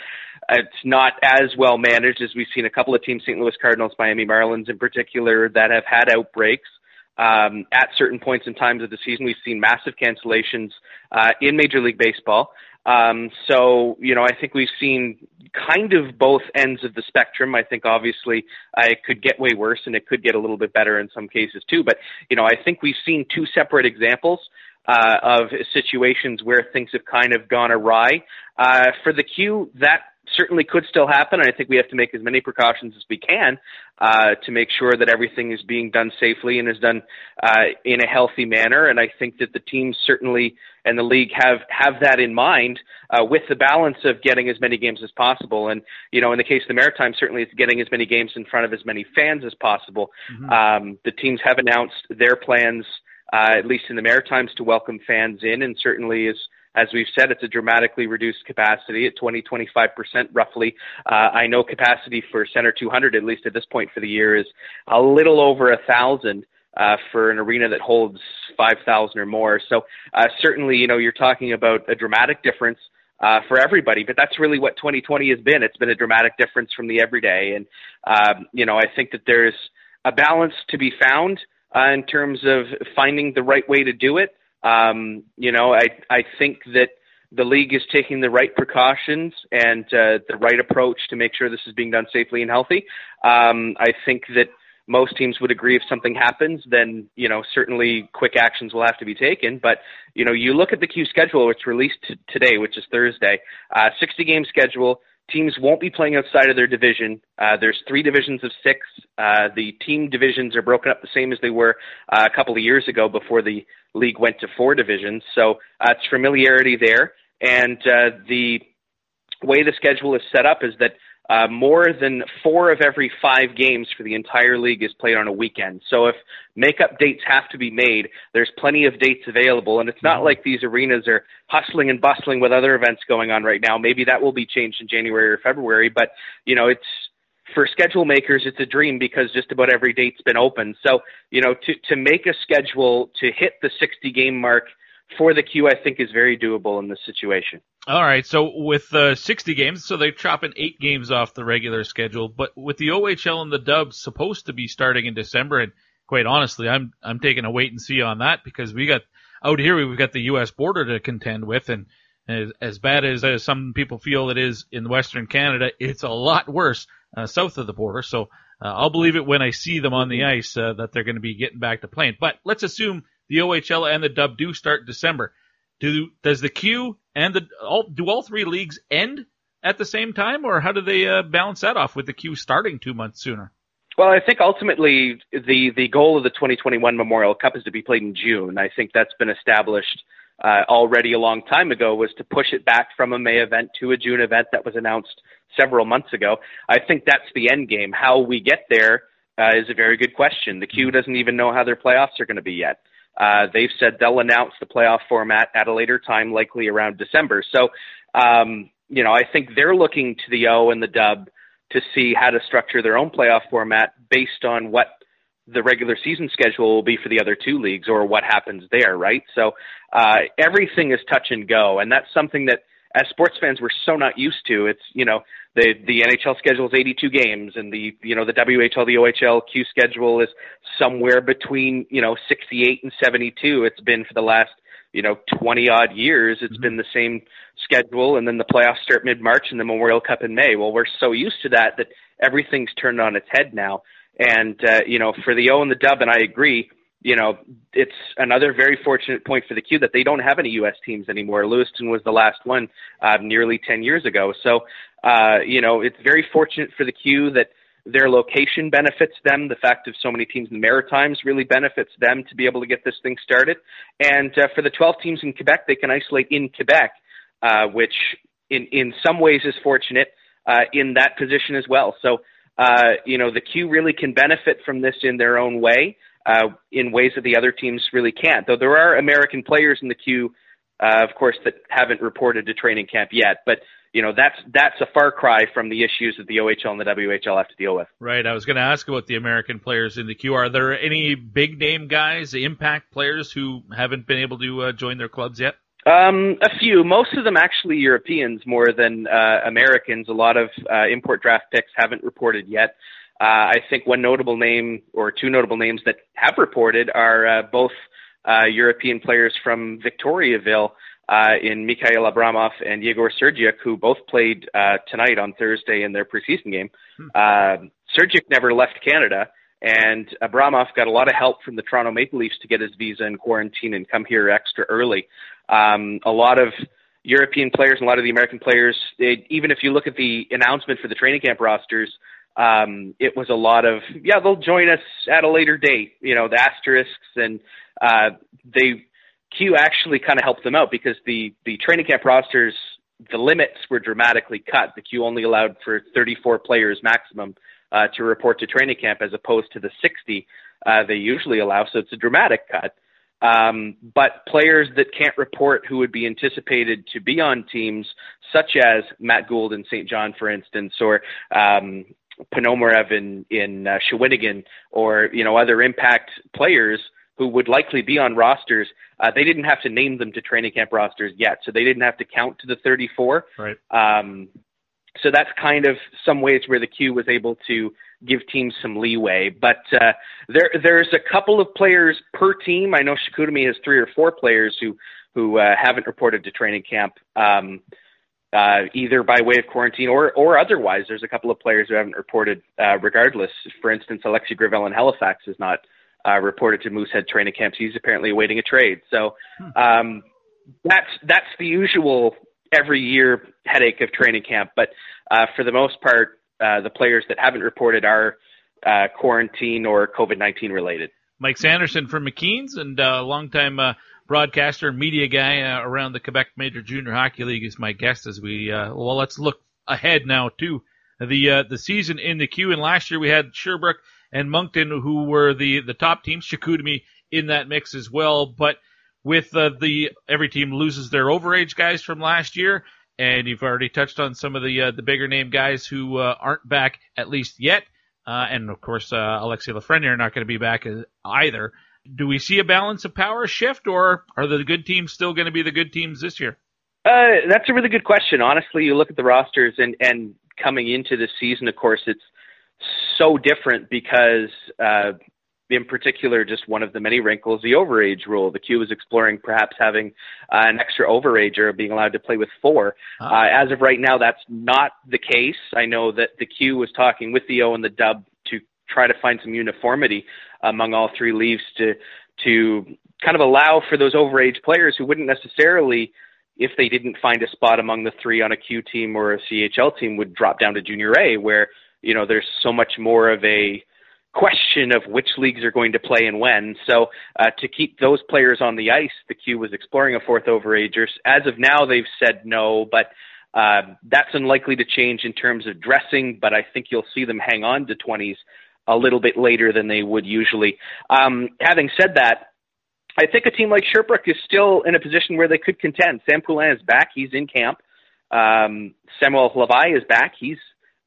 it's not as well managed as we've seen a couple of teams, St. Louis Cardinals, Miami Marlins in particular, that have had outbreaks. Um, at certain points in times of the season. We've seen massive cancellations uh, in Major League Baseball. Um, so, you know, I think we've seen kind of both ends of the spectrum. I think obviously uh, it could get way worse and it could get a little bit better in some cases too. But, you know, I think we've seen two separate examples uh, of situations where things have kind of gone awry. Uh, for the Q, that certainly could still happen. And I think we have to make as many precautions as we can uh, to make sure that everything is being done safely and is done uh, in a healthy manner. And I think that the teams certainly and the league have have that in mind uh, with the balance of getting as many games as possible. And you know, in the case of the Maritime, certainly it's getting as many games in front of as many fans as possible. Mm-hmm. Um, the teams have announced their plans. Uh, at least in the Maritimes, to welcome fans in, and certainly is as we've said, it's a dramatically reduced capacity at 20, 25% roughly. Uh, I know capacity for Center 200, at least at this point for the year, is a little over a thousand. Uh, for an arena that holds 5,000 or more. So uh, certainly, you know, you're talking about a dramatic difference uh, for everybody. But that's really what 2020 has been. It's been a dramatic difference from the everyday. And, um, you know, I think that there's a balance to be found uh, in terms of finding the right way to do it. Um, you know, I I think that the league is taking the right precautions and uh, the right approach to make sure this is being done safely and healthy. Um, I think that most teams would agree if something happens, then you know certainly quick actions will have to be taken. But you know, you look at the Q schedule, which released t- today, which is Thursday, uh, 60 game schedule. Teams won't be playing outside of their division. Uh, there's three divisions of six. Uh, the team divisions are broken up the same as they were uh, a couple of years ago before the league went to four divisions. So uh, it's familiarity there. And uh, the way the schedule is set up is that uh, more than four of every five games for the entire league is played on a weekend. So if makeup dates have to be made, there's plenty of dates available. And it's not mm-hmm. like these arenas are hustling and bustling with other events going on right now. Maybe that will be changed in January or February, but you know, it's for schedule makers, it's a dream because just about every date's been open. So, you know, to, to make a schedule to hit the 60 game mark for the Q, I think is very doable in this situation.
All right, so with uh, 60 games, so they're chopping eight games off the regular schedule, but with the OHL and the Dubs supposed to be starting in December, and quite honestly, I'm I'm taking a wait and see on that because we got out here we've got the U.S. border to contend with, and as, as bad as uh, some people feel it is in Western Canada, it's a lot worse uh, south of the border. So uh, I'll believe it when I see them on the ice uh, that they're going to be getting back to playing. But let's assume the OHL and the Dub do start December. Do does the Q and the all do all three leagues end at the same time, or how do they uh, balance that off with the Q starting two months sooner?
Well, I think ultimately the the goal of the 2021 Memorial Cup is to be played in June. I think that's been established uh, already a long time ago. Was to push it back from a May event to a June event that was announced several months ago. I think that's the end game. How we get there uh, is a very good question. The Q doesn't even know how their playoffs are going to be yet. Uh, they've said they'll announce the playoff format at a later time, likely around December. So, um, you know, I think they're looking to the O and the Dub to see how to structure their own playoff format based on what the regular season schedule will be for the other two leagues or what happens there, right? So uh, everything is touch and go, and that's something that as sports fans we're so not used to. It's you know the the NHL schedule is 82 games, and the you know the WHL the OHL Q schedule is somewhere between you know 68 and 72. It's been for the last you know 20 odd years. It's mm-hmm. been the same schedule, and then the playoffs start mid March and the Memorial Cup in May. Well, we're so used to that that everything's turned on its head now. And uh, you know for the O and the Dub, and I agree you know, it's another very fortunate point for the Q that they don't have any U.S. teams anymore. Lewiston was the last one uh, nearly 10 years ago. So, uh, you know, it's very fortunate for the Q that their location benefits them. The fact of so many teams in the Maritimes really benefits them to be able to get this thing started. And uh, for the 12 teams in Quebec, they can isolate in Quebec, uh, which in, in some ways is fortunate uh, in that position as well. So, uh, you know, the Q really can benefit from this in their own way uh, in ways that the other teams really can't. Though there are American players in the Q, uh, of course, that haven't reported to training camp yet. But you know that's that's a far cry from the issues that the OHL and the WHL have to deal with.
Right. I was going to ask about the American players in the Q. Are there any big name guys, impact players who haven't been able to uh, join their clubs yet?
Um, a few. Most of them actually Europeans more than uh, Americans. A lot of uh, import draft picks haven't reported yet. Uh, I think one notable name or two notable names that have reported are uh, both uh, European players from Victoriaville uh, in Mikhail Abramov and Yegor Serdyuk, who both played uh, tonight on Thursday in their preseason game. Hmm. Serdyuk never left Canada, and Abramov got a lot of help from the Toronto Maple Leafs to get his visa and quarantine and come here extra early. Um, a lot of European players and a lot of the American players, they, even if you look at the announcement for the training camp rosters, um, it was a lot of yeah they'll join us at a later date you know the asterisks and uh, they Q actually kind of helped them out because the the training camp rosters the limits were dramatically cut the Q only allowed for 34 players maximum uh, to report to training camp as opposed to the 60 uh, they usually allow so it's a dramatic cut um, but players that can't report who would be anticipated to be on teams, such as Matt Gould and St. John, for instance, or um, Ponomarev in in uh, Shawinigan or you know other impact players who would likely be on rosters. Uh, they didn't have to name them to training camp rosters yet, so they didn't have to count to the 34.
Right.
Um, so that's kind of some ways where the Q was able to give teams some leeway. But uh, there there's a couple of players per team. I know Chicoutimi has three or four players who who uh, haven't reported to training camp. Um, uh, either by way of quarantine or or otherwise. There's a couple of players who haven't reported. Uh, regardless, for instance, Alexis Gravel in Halifax is not uh, reported to Moosehead training camps. He's apparently awaiting a trade. So hmm. um, that's that's the usual every year headache of training camp. But uh, for the most part, uh, the players that haven't reported are uh, quarantine or COVID nineteen related.
Mike Sanderson from McKeen's and uh, longtime uh, broadcaster, media guy uh, around the Quebec Major Junior Hockey League is my guest as we uh, well let's look ahead now to the uh, the season in the Q. And last year we had Sherbrooke and Moncton who were the the top teams, Chicoutimi in that mix as well. But with uh, the every team loses their overage guys from last year, and you've already touched on some of the uh, the bigger name guys who uh, aren't back at least yet. And of course, Alexis Lafreniere not going to be back either do we see a balance of power shift, or are the good teams still going to be the good teams this year?
Uh, that's a really good question. Honestly, you look at the rosters, and and coming into this season, of course, it's so different because, uh, in particular, just one of the many wrinkles, the overage rule. The Q is exploring perhaps having uh, an extra overager, being allowed to play with four. Uh, as of right now, that's not the case. I know that the Q was talking with the O and the Dub try to find some uniformity among all three leagues to to kind of allow for those overage players who wouldn't necessarily if they didn't find a spot among the three on a Q team or a CHL team would drop down to junior A where you know there's so much more of a question of which leagues are going to play and when. So uh, to keep those players on the ice, the Q was exploring a fourth overager. As of now, they've said no, but uh, that's unlikely to change in terms of dressing. But I think you'll see them hang on to 20s a little bit later than they would usually. Um, having said that, I think a team like Sherbrooke is still in a position where they could contend. Sam Poulin is back; he's in camp. Um, Samuel Hlavaj is back; he's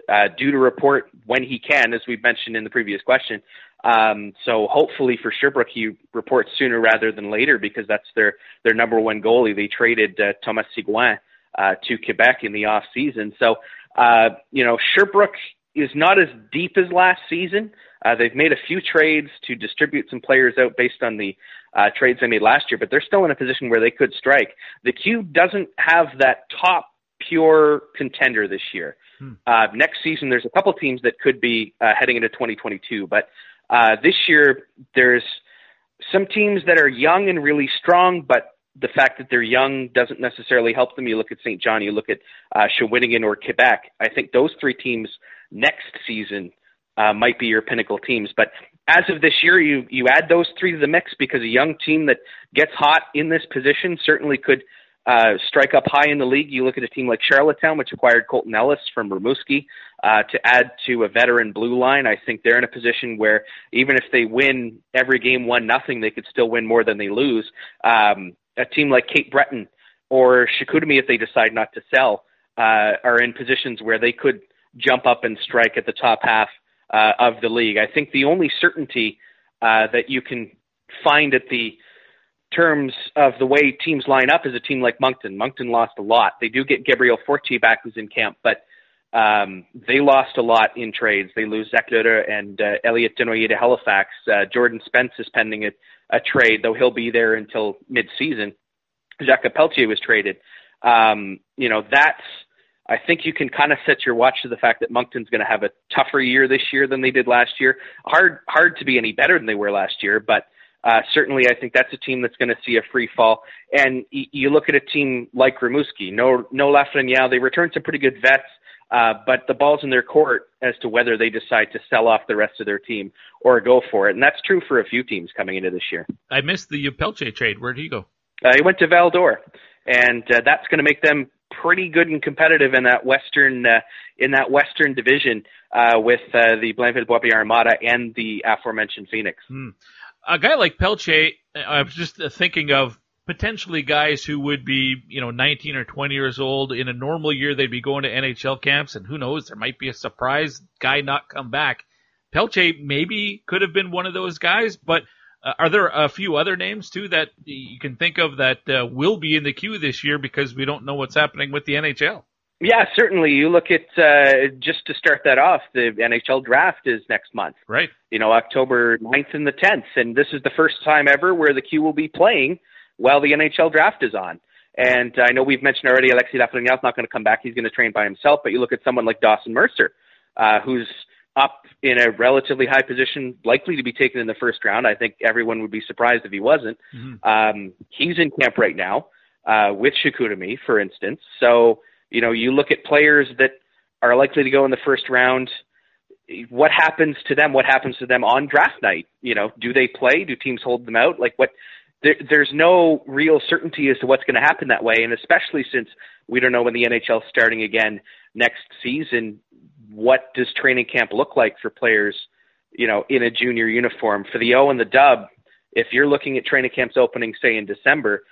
uh, due to report when he can, as we mentioned in the previous question. Um, so hopefully for Sherbrooke, he reports sooner rather than later because that's their their number one goalie. They traded uh, Thomas Sigouin uh, to Quebec in the off season. So uh, you know Sherbrooke is not as deep as last season. Uh, they've made a few trades to distribute some players out based on the uh, trades they made last year, but they're still in a position where they could strike. The Q doesn't have that top pure contender this year. Hmm. Uh, next season, there's a couple teams that could be uh, heading into 2022, but uh, this year there's some teams that are young and really strong, but the fact that they're young doesn't necessarily help them. You look at St. John, you look at uh, Shawinigan or Quebec. I think those three teams next season uh, might be your pinnacle teams. But as of this year, you you add those three to the mix because a young team that gets hot in this position certainly could uh, strike up high in the league. You look at a team like Charlottetown, which acquired Colton Ellis from Rimouski, uh, to add to a veteran blue line. I think they're in a position where even if they win every game one nothing, they could still win more than they lose. Um, a team like Cape Breton or Chicoutimi, if they decide not to sell, uh, are in positions where they could jump up and strike at the top half uh, of the league. I think the only certainty uh, that you can find at the terms of the way teams line up is a team like Moncton. Moncton lost a lot. They do get Gabriel Fortier back, who's in camp, but Um, they lost a lot in trades. They lose Zach L'Heureux and uh, Elliot Desnoyers to Halifax. Uh, Jordan Spence is pending a, a trade, though he'll be there until mid-season. Jakob Pelletier was traded. Um, you know, that's I think you can kind of set your watch to the fact that Moncton's going to have a tougher year this year than they did last year. Hard, hard to be any better than they were last year, but uh, certainly I think that's a team that's going to see a free fall. And y- you look at a team like Rimouski, no, no Lafreniere, they returned some pretty good vets. Uh, but the ball's in their court as to whether they decide to sell off the rest of their team or go for it. And that's true for a few teams coming into this year.
I missed the Pelletier trade. Where did he go?
Uh, he went to Val d'Or, and uh, that's going to make them pretty good and competitive in that western uh, in that western division uh, with uh, the Blainville Boisbriand Armada and the aforementioned Phoenix.
Hmm. A guy like Pelletier, I was just thinking of potentially guys who would be, you know, 19 or 20 years old. In a normal year, they'd be going to NHL camps, and who knows, there might be a surprise guy not come back. Pelletier maybe could have been one of those guys, but uh, are there a few other names too that you can think of that uh, will be in the Q this year because we don't know what's happening with the NHL?
Yeah, certainly. You look at uh, just to start that off, the NHL draft is next month.
Right.
You know, October 9th and the 10th, and this is the first time ever where the Q will be playing while the NHL draft is on. And I know we've mentioned already Alexis Lafreniere is not going to come back; he's going to train by himself. But you look at someone like Dawson Mercer, uh, who's up in a relatively high position, likely to be taken in the first round. I think everyone would be surprised if he wasn't. Mm-hmm. Um, he's in camp right now uh, with Chicoutimi, for instance. So, you know, you look at players that are likely to go in the first round. What happens to them? What happens to them on draft night? You know, do they play? Do teams hold them out? Like what? There, there's no real certainty as to what's going to happen that way, and especially since we don't know when the NHL is starting again next season what does training camp look like for players, you know, in a junior uniform? For the O and the Dub, if you're looking at training camps opening, say in December,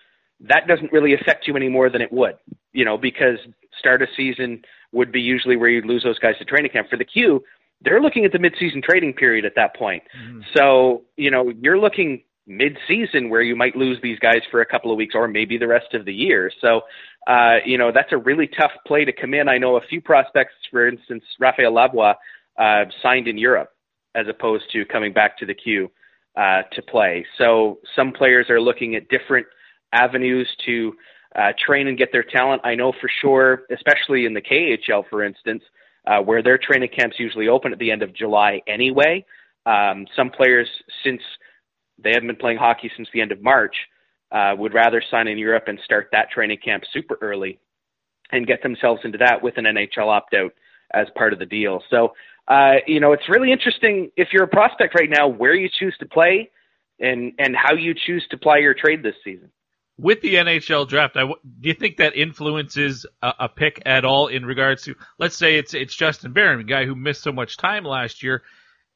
that doesn't really affect you any more than it would, you know, because start of season would be usually where you'd lose those guys to training camp. For the Q, they're looking at the midseason trading period at that point. Mm-hmm. So, you know, you're looking mid-season where you might lose these guys for a couple of weeks or maybe the rest of the year. So, uh, you know, that's a really tough play to come in. I know a few prospects, for instance, Rafael Lavoie, uh, signed in Europe as opposed to coming back to the Q uh, to play. So some players are looking at different avenues to uh, train and get their talent. I know for sure, especially in the KHL, for instance, uh, where their training camps usually open at the end of July anyway. Um, some players, since they haven't been playing hockey since the end of March, uh, would rather sign in Europe and start that training camp super early and get themselves into that with an NHL opt out as part of the deal. So, uh, you know, it's really interesting if you're a prospect right now where you choose to play and and how you choose to play your trade this season.
With the NHL draft, do you think that influences a, a pick at all in regards to, let's say it's it's Justin Barron, a guy who missed so much time last year,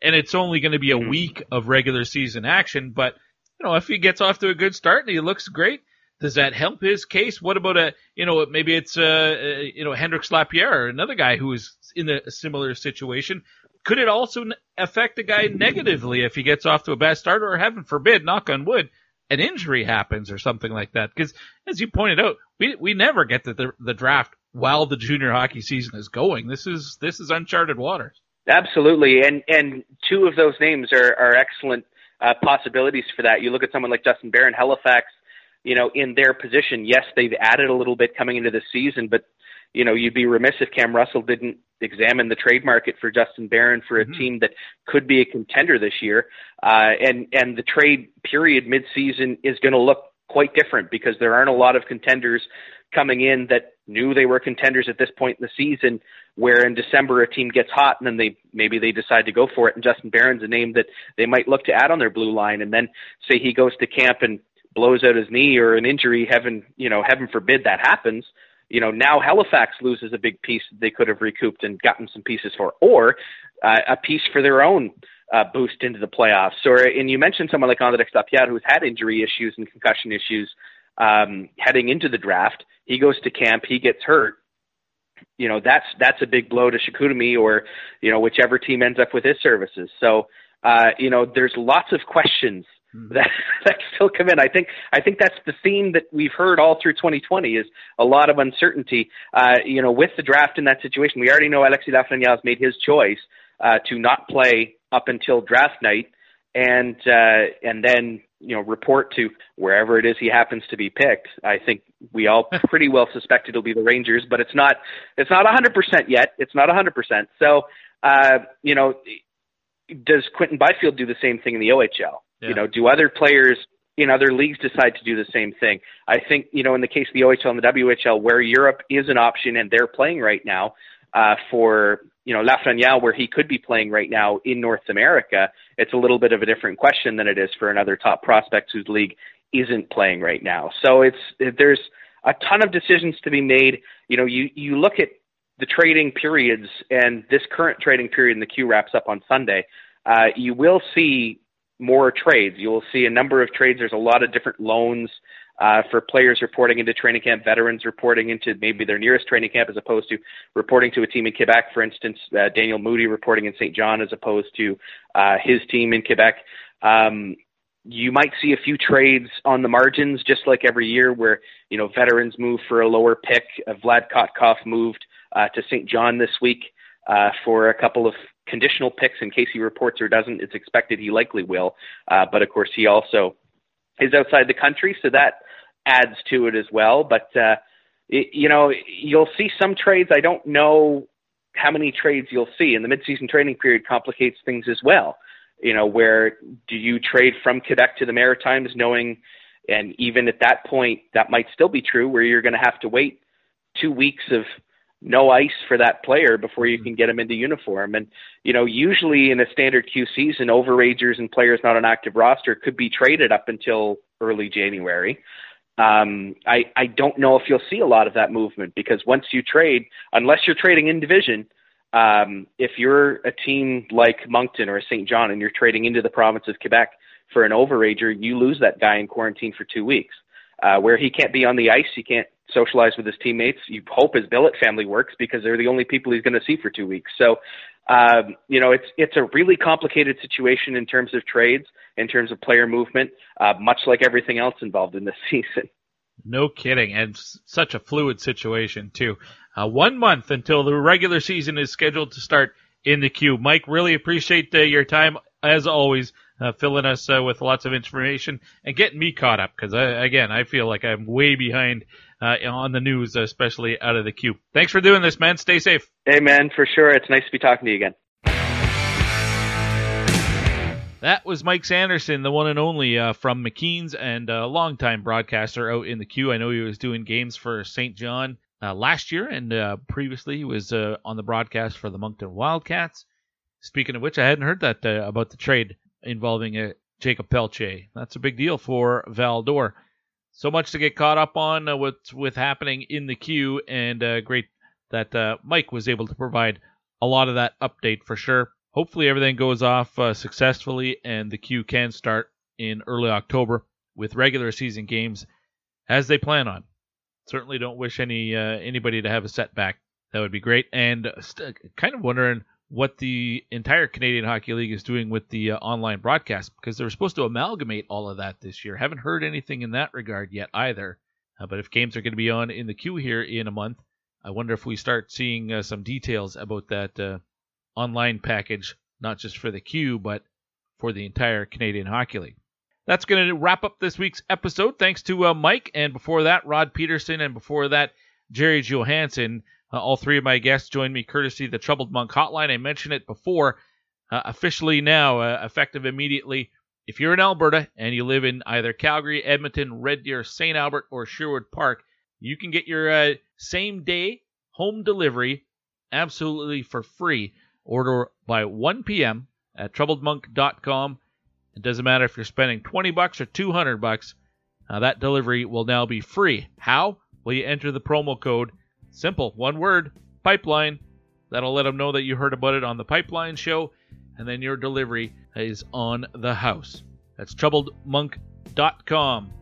and it's only going to be a mm-hmm. week of regular season action, but you know, if he gets off to a good start and he looks great, does that help his case? What about a, you know, maybe it's uh, uh you know, Hendrix Lapierre, another guy who is in a similar situation. Could it also affect a guy negatively if he gets off to a bad start, or heaven forbid, knock on wood, an injury happens or something like that? Because as you pointed out, we we never get to the the draft while the junior hockey season is going. This is this is uncharted waters.
Absolutely, and and two of those names are are excellent uh, possibilities for that. You look at someone like Justin Barron, Halifax, you know, in their position. Yes, they've added a little bit coming into the season, but you know, you'd be remiss if Cam Russell didn't examine the trade market for Justin Barron for a mm-hmm. team that could be a contender this year. Uh, and and the trade period midseason is going to look quite different because there aren't a lot of contenders coming in that knew they were contenders at this point in the season where in December a team gets hot and then they maybe they decide to go for it. And Justin Barron's a name that they might look to add on their blue line. And then say he goes to camp and blows out his knee or an injury heaven you know heaven forbid that happens you know now Halifax loses a big piece they could have recouped and gotten some pieces for or uh, a piece for their own uh, boost into the playoffs. Or and you mentioned someone like Andre Lapierre who's had injury issues and concussion issues um, heading into the draft he goes to camp he gets hurt you know that's that's a big blow to Chicoutimi or you know whichever team ends up with his services. So uh, you know there's lots of questions mm-hmm. that that still come in. I think I think that's the theme that we've heard all through 2020 is a lot of uncertainty. Uh, you know, with the draft in that situation, we already know Alexis Lafreniere has made his choice uh, to not play up until draft night, and uh, and then you know report to wherever it is he happens to be picked. I think we all pretty well suspect it'll be the Rangers, but it's not it's not 100% yet. It's not 100%. So uh, you know, does Quinton Byfield do the same thing in the OHL? Yeah. You know, do other players in other leagues decide to do the same thing? I think you know in the case of the OHL and the WHL, where Europe is an option and they're playing right now uh, for you know Lafreniere, where he could be playing right now in North America, it's a little bit of a different question than it is for another top prospect whose league isn't playing right now. So it's there's a ton of decisions to be made. You know, you you look at the trading periods and this current trading period in the Q wraps up on Sunday. Uh, you will see more trades. You will see a number of trades. There's a lot of different loans uh, for players reporting into training camp, veterans reporting into maybe their nearest training camp as opposed to reporting to a team in Quebec. For instance, uh, Daniel Moody reporting in St. John as opposed to uh, his team in Quebec. Um, you might see a few trades on the margins, just like every year, where you know veterans move for a lower pick. Vlad Kotkov moved uh, to St. John this week uh, for a couple of conditional picks in case he reports or doesn't. It's expected he likely will, uh, but of course he also is outside the country, so that adds to it as well. But uh, it, you know, you'll see some trades. I don't know how many trades you'll see, and the midseason trading period complicates things as well. You know, where do you trade from Quebec to the Maritimes, knowing, and even at that point, that might still be true, where you're going to have to wait two weeks of no ice for that player before you can get him into uniform. And, you know, usually in a standard Q season, overagers and players not on active roster could be traded up until early January. Um, I, I don't know if you'll see a lot of that movement because once you trade, unless you're trading in division, um, if you're a team like Moncton or St. John and you're trading into the province of Quebec for an overager, you lose that guy in quarantine for two weeks. Uh, where he can't be on the ice, he can't socialize with his teammates. You hope his billet family works because they're the only people he's going to see for two weeks. So, um, you know, it's it's a really complicated situation in terms of trades, in terms of player movement, uh, much like everything else involved in this season.
No kidding, and such a fluid situation too. Uh, one month until the regular season is scheduled to start in the Q. Mike, really appreciate uh, your time as always, uh, filling us uh, with lots of information and getting me caught up because again, I feel like I'm way behind uh, on the news, especially out of the Q. Thanks for doing this, man. Stay safe.
Hey, man, for sure. It's nice to be talking to you again.
That was Mike Sanderson, the one and only uh, from McKeen's and a longtime broadcaster out in the Q. I know he was doing games for St. John uh, last year, and uh, previously he was uh, on the broadcast for the Moncton Wildcats. Speaking of which, I hadn't heard that uh, about the trade involving uh, Jakob Pelletier. That's a big deal for Val-d'Or so much to get caught up on uh, with with happening in the Q, and uh, great that uh, Mike was able to provide a lot of that update for sure. Hopefully everything goes off uh, successfully, and the Q can start in early October with regular season games as they plan on. Certainly don't wish any uh, anybody to have a setback. That would be great, and st- kind of wondering what the entire Canadian Hockey League is doing with the uh, online broadcast because they were supposed to amalgamate all of that this year. Haven't heard anything in that regard yet either. Uh, but if games are going to be on in the Q here in a month, I wonder if we start seeing uh, some details about that uh, online package, not just for the Q, but for the entire Canadian Hockey League. That's going to wrap up this week's episode. Thanks to uh, Mike, and before that, Rod Pedersen, and before that, Gerry Johansson. Uh, all three of my guests joined me courtesy the Troubled Monk Hotline. I mentioned it before. Uh, officially now, uh, effective immediately. If you're in Alberta and you live in either Calgary, Edmonton, Red Deer, St. Albert, or Sherwood Park, you can get your uh, same day home delivery absolutely for free. Order by 1 p.m. at troubledmonk.com. It doesn't matter if you're spending 20 bucks or 200 bucks. That delivery will now be free. How? Well, you enter the promo code Simple, one word, pipeline. That'll let them know that you heard about it on the pipeline show, and then your delivery is on the house. That's troubledmonk.com.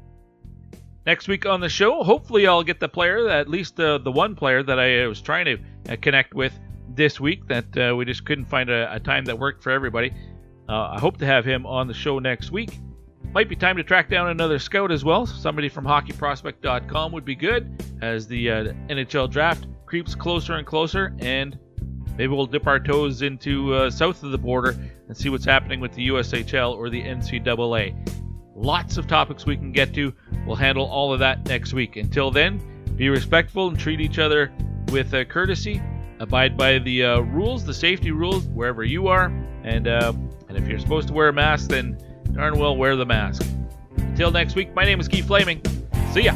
Next week on the show, hopefully I'll get the player, at least the, the one player that I was trying to uh, connect with this week that uh, we just couldn't find a, a, time that worked for everybody. Uh, I hope to have him on the show next week. Might be time to track down another scout as well. Somebody from hockeyprospect.com would be good as the uh, NHL draft creeps closer and closer, and maybe we'll dip our toes into uh, south of the border and see what's happening with the USHL or the NCAA. Lots of topics we can get to. We'll handle all of that next week. Until then, be respectful and treat each other with uh, courtesy. Abide by the uh, rules, the safety rules, wherever you are. And uh, and if you're supposed to wear a mask, then darn well wear the mask. Until next week, my name is Keith Flaming. See ya.